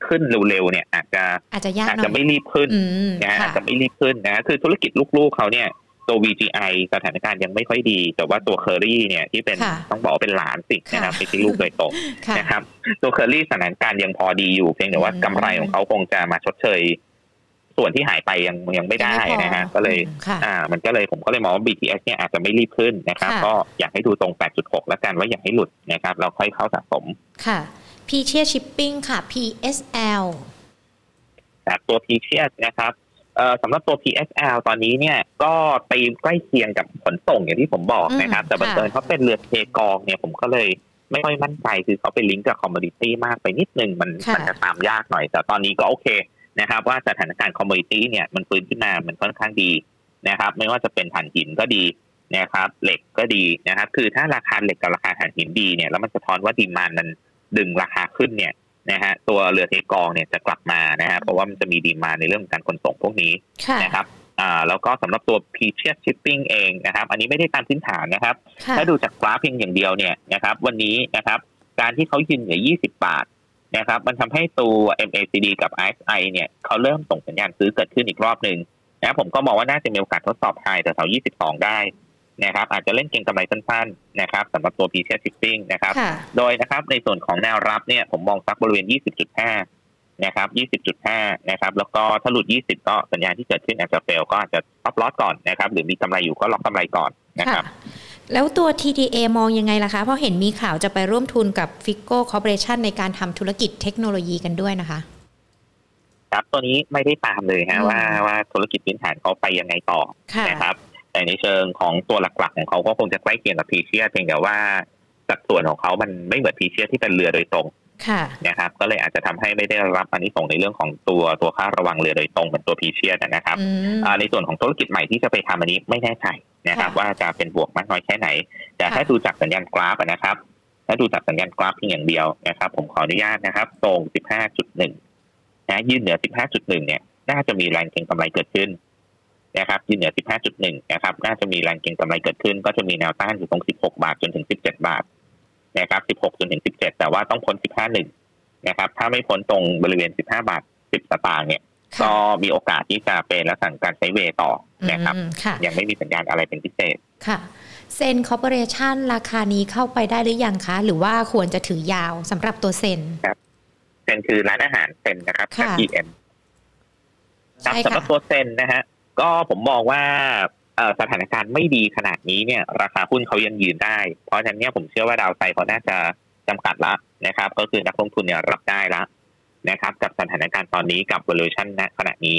ขึ้นเร็วๆเนี่ย อาจจะอาจจะยากอาจหน่จะอยไม่รีบขึ้นอืมนะฮะค่ะอาจจะไม่รีบขึ้นนะฮะคือธุรกิจลูกๆเขาเนี่ยตัว VGI สถานการณ์ยังไม่ค่อยดี แต่ว่าตัวเคอรี่เนี่ยที่เป็นต้องบอกว่าเป็นหลานสินะครับไม่ใช่ลูกโดยตรงนะครับ ตัวเคอรี่สถานการณ์ยังพอดีอยู่เพียงแต่ว่ากำไรของเขาคงจะมาชดเชย ส่วนที่หายไปยังยังไม่ได้นะฮะก็เลยอ่ามันก็เลยผมก็เลยมองว่า BTS เนี่ยอาจจะไม่รีบขึ้นนะครับ ก็อยากให้ดูตรง 8.6 แล้วกันว่าอยากให้หลุดนะครับเราค่อยเข้าสะสมค่ะ p ีเชียชิปปิ้งค่ะ PSL ครับตัว p ีเชียนะครับเอ่อสำหรับตัว PSL ตอนนี้เนี่ยก็ตีใกล้เคียงกับขนส่งอย่างที่ผมบอกนะครับ แต่บังเอิญเขาเป็นเรือเทกองเนี่ยผมก็เลยไม่ค่อยมั่นใจคือเขาไปลิงก์กับ commodity มากไปนิดนึงมันมันจะตามยากหน่อย แต่ตอนนี้ก็โอเค นะครับ ว่าสถานการณ์ commodity เนี่ยมันฟื้นขึ้นมามันค่อนข้างดีนะครับ ไม่ว่าจะเป็นถ่านหินก็ดีนะครับ เหล็กก็ดีนะครับ คือถ้าราคาเหล็กกับราคาถ่านหินดีเนี่ยแล้วมันสะท้อนว่า demand มันดึงราคาขึ้นเนี่ยนะฮะตัวเรือเทกองเนี่ยจะกลับมานะฮะเพราะว่ามันจะมีดีมาในเรื่องการขนส่งพวกนี้นะครับอ่าแล้วก็สำหรับตัว p ีเชียชิปปิ้งเองนะครับ อันนี้ไม่ได้ตามพื้นฐานนะครับ ถ้าดูจากกราฟเพียงอย่างเดียวเนี่ยนะครับ วันนี้นะครับ การที่เขายืนเหนือ 20 บาท นะครับ มันทำให้ตัว MACD กับ RSI เนี่ยเขาเริ่มส่งสัญญาณซื้อเกิดขึ้นอีกรอบหนึ่งนะผมก็มองว่าน่าจะมีโอกาสทดสอบไฮแต่แถว22 ได้นะครับ อาจจะเล่นเก็งกำไรสั้นๆนะครับสำหรับตัว p ีเชียชิปปิ้งนะครับ โดยนะครับในส่วนของแนวรับเนี่ยผมมองสักบริเวณ 20.5 นะครับ 20.5 นะครับ แล้วก็ถ้าหลุด 20 ก็สัญญาณที่เกิดขึ้นอาจจะเฟลก็อาจจะซับลอสก่อนนะครับ หรือมีกำไรอยู่ก็ล็อกกำไรก่อนนะครับ แล้วตัว TTA มองยังไงล่ะคะ เพราะเห็นมีข่าวจะไปร่วมทุนกับ f i c o Corporation ในการทำธุรกิจเทคโนโลยีกันด้วยนะคะ ครับตัวนี้ไม่ได้ตามเลยฮะว่าว่าธุรกิจพื้นฐานเขาไปยังไงต่อนะครับ แต่ในเชิงของตัวหลักๆ ของเขาก็คงจะใกล้เคียงกับพีเชียเพียงแต่ว่าสัดส่วนของเขามันไม่เหมือนพีเชียที่เป็นเรือโดยตรง นะครับก็เลยอาจจะทำให้ไม่ได้รับอันนี้ส่งในเรื่องของตัวตัวค่าระวังเรือโดยตรงเหมือนตัวพีเชียนะครับในส่วนของธุรกิจใหม่ที่จะไปทำอันนี้ไม่แน่ใจนะครับ ว่าจะเป็นบวกมากน้อยแค่ไหน แต่ถ้าดูจากสัญญาณกราฟนะครับถ้าดูจากสัญญาณกราฟเพียงอย่างเดียวนะครับ ผมขออนุญาตนะครับตรง 15.1 นะยืนเหนือ 15.1 เนี่ย น่าจะมีแรงเก็งกำไรเกิดขึ้นนะครับยืนเหนือ 15.1 นะครับ น่าจะมีแรงเก็งกำไรเกิดขึ้น ก็จะมีแนวต้านอยู่ตรง 16 บาทจนถึง 17 บาท นะครับ16จนถึง17แต่ว่าต้องพ้น15 1นะครับถ้าไม่พ้นตรงบริเวณ15บาท10สตางค์เนี่ยก็มีโอกาสที่จะเป็นลักษณะการ sideway ต่อนะครับ ยังไม่มีสัญญาณอะไรเป็นพิเศษค่ะ Zen Corporation ราคานี้เข้าไปได้หรือยังคะ หรือว่าควรจะถือยาวสำหรับตัว Zen ครับ Zen คือร้านอาหาร Zen นะครับจาก EM ครับสำหรับตัวเซนนะฮะก็ผมมองว่า สถานการณ์ไม่ดีขนาดนี้เนี่ย ราคาหุ้นเขายังยืนได้ เพราะฉะนั้นเนี่ยผมเชื่อว่าดาวไซเขาน่าจะจำกัดละนะครับ ก็คือนักลงทุนเนี่ยรับได้ละนะครับ กับสถานการณ์ตอนนี้กับ valuation ณขณะนี้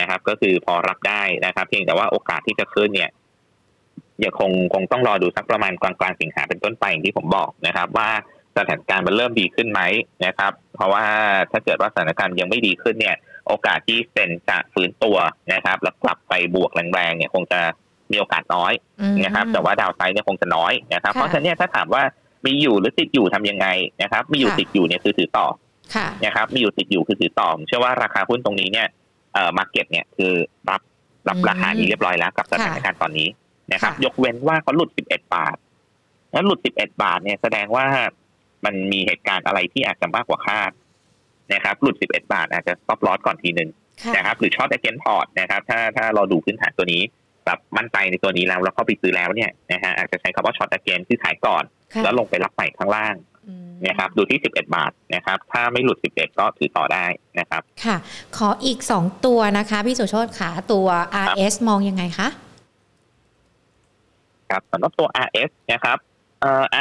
นะครับ ก็คือพอรับได้นะครับ เพียงแต่ว่าโอกาสที่จะขึ้นเนี่ยยังคงคงต้องรอดูสักประมาณกลางกลางสิงหาเป็นต้นไปอย่างที่ผมบอกนะครับ ว่า สถานการณ์มันเริ่มดีขึ้นไหมนะครับ เพราะว่าถ้าเกิดว่าสถานการณ์ยังไม่ดีขึ้นเนี่ย โอกาสที่เซ็นจะฟื้นตัวนะครับ แล้วกลับไปบวกแรงๆเนี่ยคงจะมีโอกาสน้อยนะครับ แต่ว่าดาวไซด์เนี่ยคงจะน้อยนะครับ เพราะฉะนั้นถ้าถามว่ามีอยู่หรือติดอยู่ทำยังไงนะครับ มีอยู่ติดอยู่เนี่ยคือถือต่อนะครับ มีอยู่ติดอยู่คือถือต่อเชื่อว่าราคาหุ้นตรงนี้เนี่ยเอ่อมาเก็ตเนี่ยคือรับรับราคานี้เรียบร้อยแล้วกับสถานการณ์ตอนนี้นะครับ ยกเว้นว่าเขาหลุดสิบเอ็ดบาท แล้วหลุดสิบเอ็ดบาทเนี่ยแสดงว่า มันมีเหตุการณ์อะไรที่อาจจะมากกว่าคาดนะครับ หลุดสิบเอ็ดบาท อาจจะ stop loss ก่อนทีหนึ่งนะครับ หรือ short against port นะครับ ถ้าถ้าเราดูพื้นฐานตัวนี้แบบมั่นใจในตัวนี้แล้วแล้วเข้าไปซื้อแล้วเนี่ยนะฮะอาจจะใช้คำว่า short against ที่ขายก่อน แล้วลงไปรับใหม่ข้างล่างนะครับดูที่ 11 บาทนะครับ ถ้าไม่หลุด 11 ก็ถือต่อได้นะครับ ค่ะ ขออีก 2 ตัวนะคะ พี่สุโชตขาตัว RS มองยังไงคะครับสำหรับตัว RS นะครับเอ่อ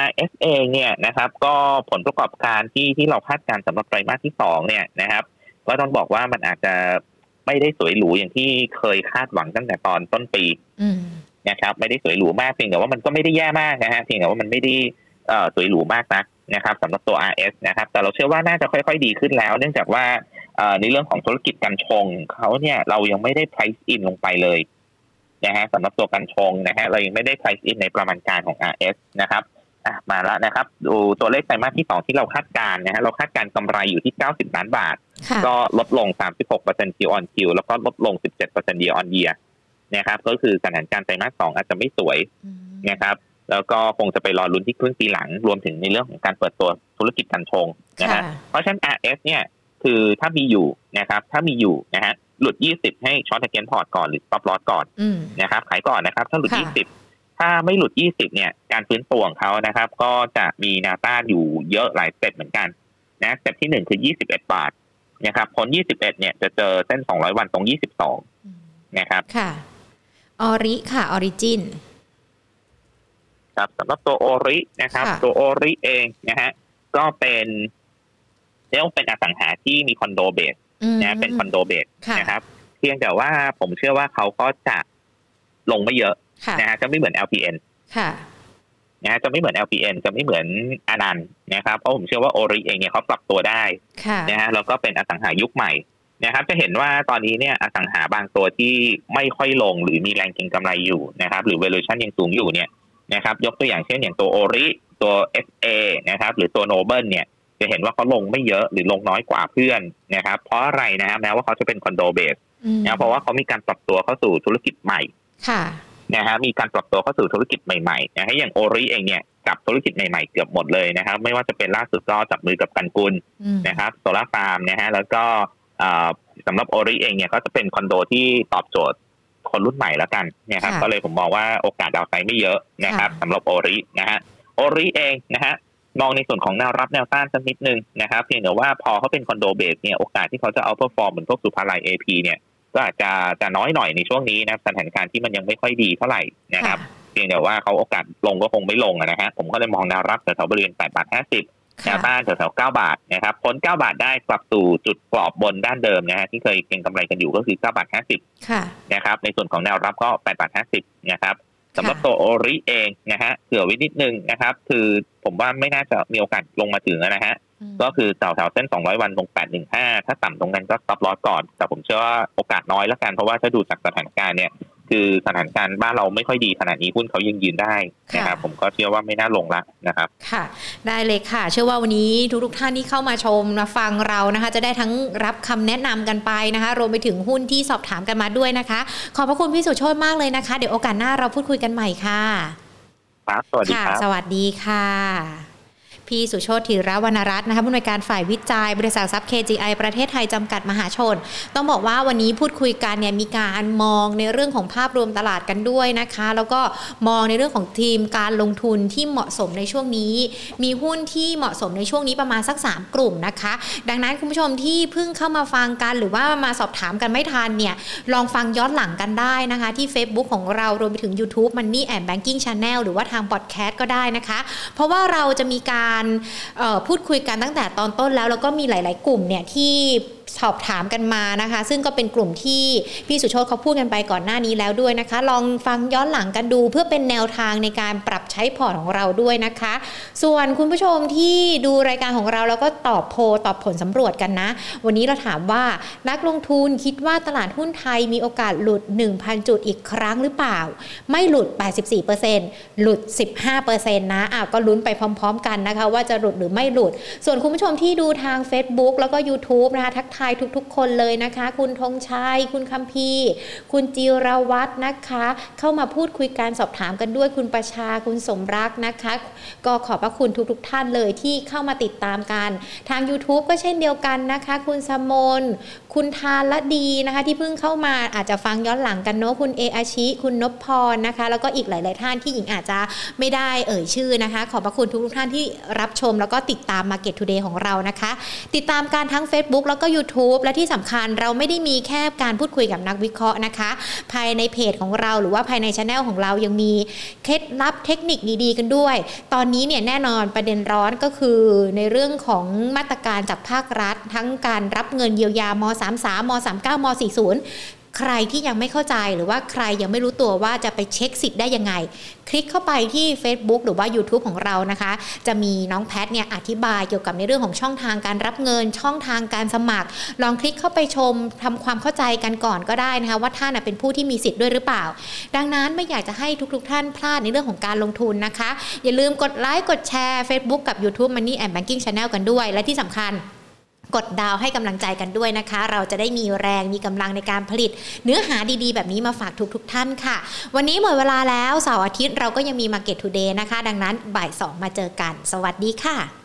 RS เองเนี่ยนะครับ ก็ผลประกอบการที่ที่เราคาดการสำหรับไตรมาสที่สองเนี่ยนะครับ ก็ต้องบอกว่ามันอาจจะไม่ได้สวยหรูอย่างที่เคยคาดหวังตั้งแต่ตอนต้นปีนะครับ ไม่ได้สวยหรูมากเพียงแต่ว่ามันก็ไม่ได้แย่มากนะฮะเพียงแต่ว่ามันไม่ได้สวยหรูมากนักนะครับสำหรับตัว RS นะครับ แต่เราเชื่อว่าน่าจะค่อยๆ ดีขึ้นแล้ว เนื่องจากว่าในเรื่องของธุรกิจการชงเขาเนี่ยเรายังไม่ได้ price in ลงไปเลยนะฮะสำหรับตัวการชงนะฮะเรายังไม่ได้ price in ในประมาณการของ RS นะครับ มาแล้วนะครับดูตัวเลขไตรมาสที่สองที่เราคาดการนะฮะเราคาดการกำไรอยู่ที่ 90 ล้านบาท ก็ลดลง 36% Q on Q แล้วก็ลดลง 17% Year on Year นะครับ ก็คือสถานการณ์ไตรมาสสองอาจจะไม่สวยนะครับแล้วก็คงจะไปรอลุ้นที่ครึ่งปีหลัง รวมถึงในเรื่องของการเปิดตัวธุรกิจการชงนะฮะเพราะฉะนั้น RS เนี่ยคือถ้ามีอยู่นะครับ ถ้ามีอยู่นะฮะหลุด 20 ให้ short against port ก่อนหรือ stop loss ก่อนอืมนะครับ ขายก่อนนะครับ ถ้าหลุดค่ะ20 ถ้าไม่หลุด 20 เนี่ย การฟื้นตัวของเขานะครับ ก็จะมีแนวต้านอยู่เยอะหลาย step เหมือนกันนะ step ที่หนึ่งคือ 21 บาทนะครับพ้น21 เนี่ยจะเจอเส้น 200 วันตรง 22 นะครับ ค่ะ ออริค่ะ ออริจิน ครับสำหรับตัวโอรินะครับค่ะตัวโอริเองนะฮะ ก็เป็นเรียกว่าเป็นอสังหาที่มีคอนโดเบสอืมนะเป็นคอนโดเบสค่ะนะครับ เพียงแต่ว่าผมเชื่อว่าเขาก็จะลงไม่เยอะค่ะ นะฮะจะไม่เหมือน LPN ค่ะนะฮะจะไม่เหมือน LPN จะไม่เหมือนอนันต์นะครับเพราะผมเชื่อว่าโอริเองเนี่ยเขาปรับตัวได้ค่ะนะฮะแล้วก็เป็นอสังหายุคใหม่นะครับจะเห็นว่าตอนนี้เนี่ยอสังหาบางตัวที่ไม่ค่อยลงหรือมีแรงเก็งกำไรอยู่นะครับ หรือ valuation ยังสูงอยู่เนี่ยนะครับยกตัวอย่างเช่นอย่างตัวโอริตัว FA นะครับ หรือตัวโนเบิลเนี่ยจะเห็นว่าเขาลงไม่เยอะหรือลงน้อยกว่าเพื่อนนะครับ เพราะอะไรนะครับแม้ว่าเขาจะเป็นคอนโด base อืมนะเพราะว่าเขามีการปรับตัวเข้าสู่ธุรกิจใหม่ค่ะ นะฮะมีการปรับตัวเข้าสู่ธุรกิจใหม่ๆนะฮะอย่างโอริเองเนี่ยกับธุรกิจใหม่ๆเกือบหมดเลยนะครับ ไม่ว่าจะเป็นล่าสุดก็จับมือกับกันกุลอืมนะครับ solar farm นะฮะแล้วก็เอ่อสำหรับโอริเองเนี่ยก็จะเป็นคอนโดที่ตอบโจทย์คนรุ่นใหม่แล้วกันนะครับค่ะก็เลยผมมองว่าโอกาส downside ไม่เยอะนะครับค่ะสำหรับโอรินะฮะโอริเองนะฮะมองในส่วนของแนวรับแนวต้านสักนิดนึงนะครับเพียงแต่ว่าพอเขาเป็นคอนโด base เนี่ยโอกาสที่เขาจะ outperform เหมือนพวกศุภาลัยเอพีเนี่ย ก็อาจจะจะน้อยหน่อยในช่วงนี้นะครับสถานการณ์ที่มันยังไม่ค่อยดีเท่าไหร่นะครับเพียงแต่ว่าเขาโอกาสลงก็คงไม่ลงอะนะฮะผมก็เลยมองแนวรับแถวๆบริเวณ8บาท50แนค่ะแนวต้านแถวๆ9บาทนะครับพ้น9บาทได้กลับสู่จุดกรอบบนด้านเดิมนะฮะที่เคยเก็งกำไรกันอยู่ก็คือ9บาท50ค่ะนะครับในส่วนของแนวรับก็8บาท50นะครับสำหรับค่ะตัวโอริเองนะฮะเผื่อไว้นิดนึงนะครับ คือผมว่าไม่น่าจะมีโอกาสลงมาถึงนะฮะอืม ก็คือแถวๆเส้น 200 วันตรง815 ถ้าต่ำตรงนั้นก็ stop loss ก่อน แต่ผมเชื่อว่าโอกาสน้อยแล้วกัน เพราะว่าถ้าดูจากสถานการณ์เนี่ย คือสถานการณ์บ้านเราไม่ค่อยดีขนาดนี้หุ้นเขายังยืนได้นะครับผมก็เชื่อว่าไม่น่าลงละนะครับ ค่ะ ได้เลยค่ะ เชื่อว่าวันนี้ทุกๆท่านที่เข้ามาชมมาฟังเรานะคะ จะได้ทั้งรับคำแนะนำกันไปนะคะ รวมไปถึงหุ้นที่สอบถามกันมาด้วยนะคะ ขอบพระคุณพี่สุโชตมากเลยนะคะ เดี๋ยวโอกาสหน้าเราพูดคุยกันใหม่ค่ะ ครับ สวัสดีค่ะครับ สวัสดีค่ะ พี่สุโชติธีรวรรณรัตน์นะคะผู้อำนวยการฝ่ายวิจัย บริษัททรัพย์ KGI ประเทศไทยจำกัดมหาชน ต้องบอกว่าวันนี้พูดคุยกันเนี่ยมีการมองในเรื่องของภาพรวมตลาดกันด้วยนะคะ แล้วก็มองในเรื่องของทีมการลงทุนที่เหมาะสมในช่วงนี้ มีหุ้นที่เหมาะสมในช่วงนี้ประมาณสัก 3 กลุ่มนะคะ ดังนั้นคุณผู้ชมที่เพิ่งเข้ามาฟังกันหรือว่ามาสอบถามกันไม่ทันเนี่ยลองฟังย้อนหลังกันได้นะคะ ที่ Facebook ของเรารวมไปถึง YouTube Money and Banking Channel หรือว่าทาง Podcast ก็ได้นะคะ เพราะว่าเราจะมีการพูดคุยกันตั้งแต่ตอนต้นแล้ว แล้วก็มีหลาย ๆ กลุ่มเนี่ยที่ สอบถามกันมานะคะ ซึ่งก็เป็นกลุ่มที่พี่สุโชตเขาพูดกันไปก่อนหน้านี้แล้วด้วยนะคะ ลองฟังย้อนหลังกันดู เพื่อเป็นแนวทางในการปรับใช้พอร์ตของเราด้วยนะคะ ส่วนคุณผู้ชมที่ดูรายการของเราแล้วก็ตอบโพลตอบผลสำรวจกันนะ วันนี้เราถามว่านักลงทุนคิดว่าตลาดหุ้นไทยมีโอกาสหลุด 1,000 จุดอีกครั้งหรือเปล่า ไม่หลุด 84%หลุด 15%นะอะก็ลุ้นไปพร้อม ๆ กันนะคะ ว่าจะหลุดหรือไม่หลุด ส่วนคุณผู้ชมที่ดูทาง Facebook แล้วก็ YouTube นะคะทักทายทุกๆ คนเลยนะคะ คุณธงชัย คุณคัมพีคุณจิรวัตรนะคะ เข้ามาพูดคุยการสอบถามกันด้วยคุณประชาคุณสมรักนะคะ ก็ขอบพระคุณทุกๆ ท่านเลยที่เข้ามาติดตามกัน ทาง YouTube ก็เช่นเดียวกันนะคะ คุณสมน คุณทานละดีนะคะ ที่เพิ่งเข้ามาอาจจะฟังย้อนหลังกันเนาะคุณเออาชิ คุณนพพรนะคะ แล้วก็อีกหลาย ๆ ท่านที่หญิงอาจจะไม่ได้เอ่ยชื่อนะคะ ขอบพระคุณทุกๆท่านที่รับชม แล้วก็ติดตาม Market Today ของเรานะคะ ติดตามการทั้ง Facebook แล้วก็ YouTube และที่สำคัญเราไม่ได้มีแค่การพูดคุยกับนักวิเคราะห์นะคะ ภายในเพจของเราหรือว่าภายในช anel ของเรายังมีเคล็ดลับเทคนิคดี ๆ กันด้วย ตอนนี้เนี่ยแน่นอนประเด็นร้อนก็คือในเรื่องของมาตรการจากภาครัฐ ทั้งการรับเงินเยียวยาม33ม39ม40ใครที่ยังไม่เข้าใจหรือว่าใครยังไม่รู้ตัวว่าจะไปเช็คสิทธิ์ได้ยังไง คลิกเข้าไปที่ Facebook หรือว่า YouTube ของเรานะคะ จะมีน้องแพทเนี่ยอธิบายเกี่ยวกับในเรื่องของช่องทางการรับเงิน ช่องทางการสมัคร ลองคลิกเข้าไปชมทำความเข้าใจกันก่อนก็ได้นะคะว่าท่านเป็นผู้ที่มีสิทธิ์ด้วยหรือเปล่า ดังนั้นไม่อยากจะให้ทุกๆท่านพลาดในเรื่องของการลงทุนนะคะ อย่าลืมกดไลค์กดแชร์ Facebook กับ YouTube Money and Banking Channel กันด้วย และที่สำคัญ กดดาวให้กำลังใจกันด้วยนะคะ เราจะได้มีแรงมีกำลังในการผลิต เนื้อหาดีๆ แบบนี้มาฝากทุกๆทท่านค่ะ วันนี้หมดเวลาแล้วเสาร์อาทิตย์เราก็ยังมี Market Today นะคะ ดังนั้นบ่าย 2 มาเจอกัน สวัสดีค่ะ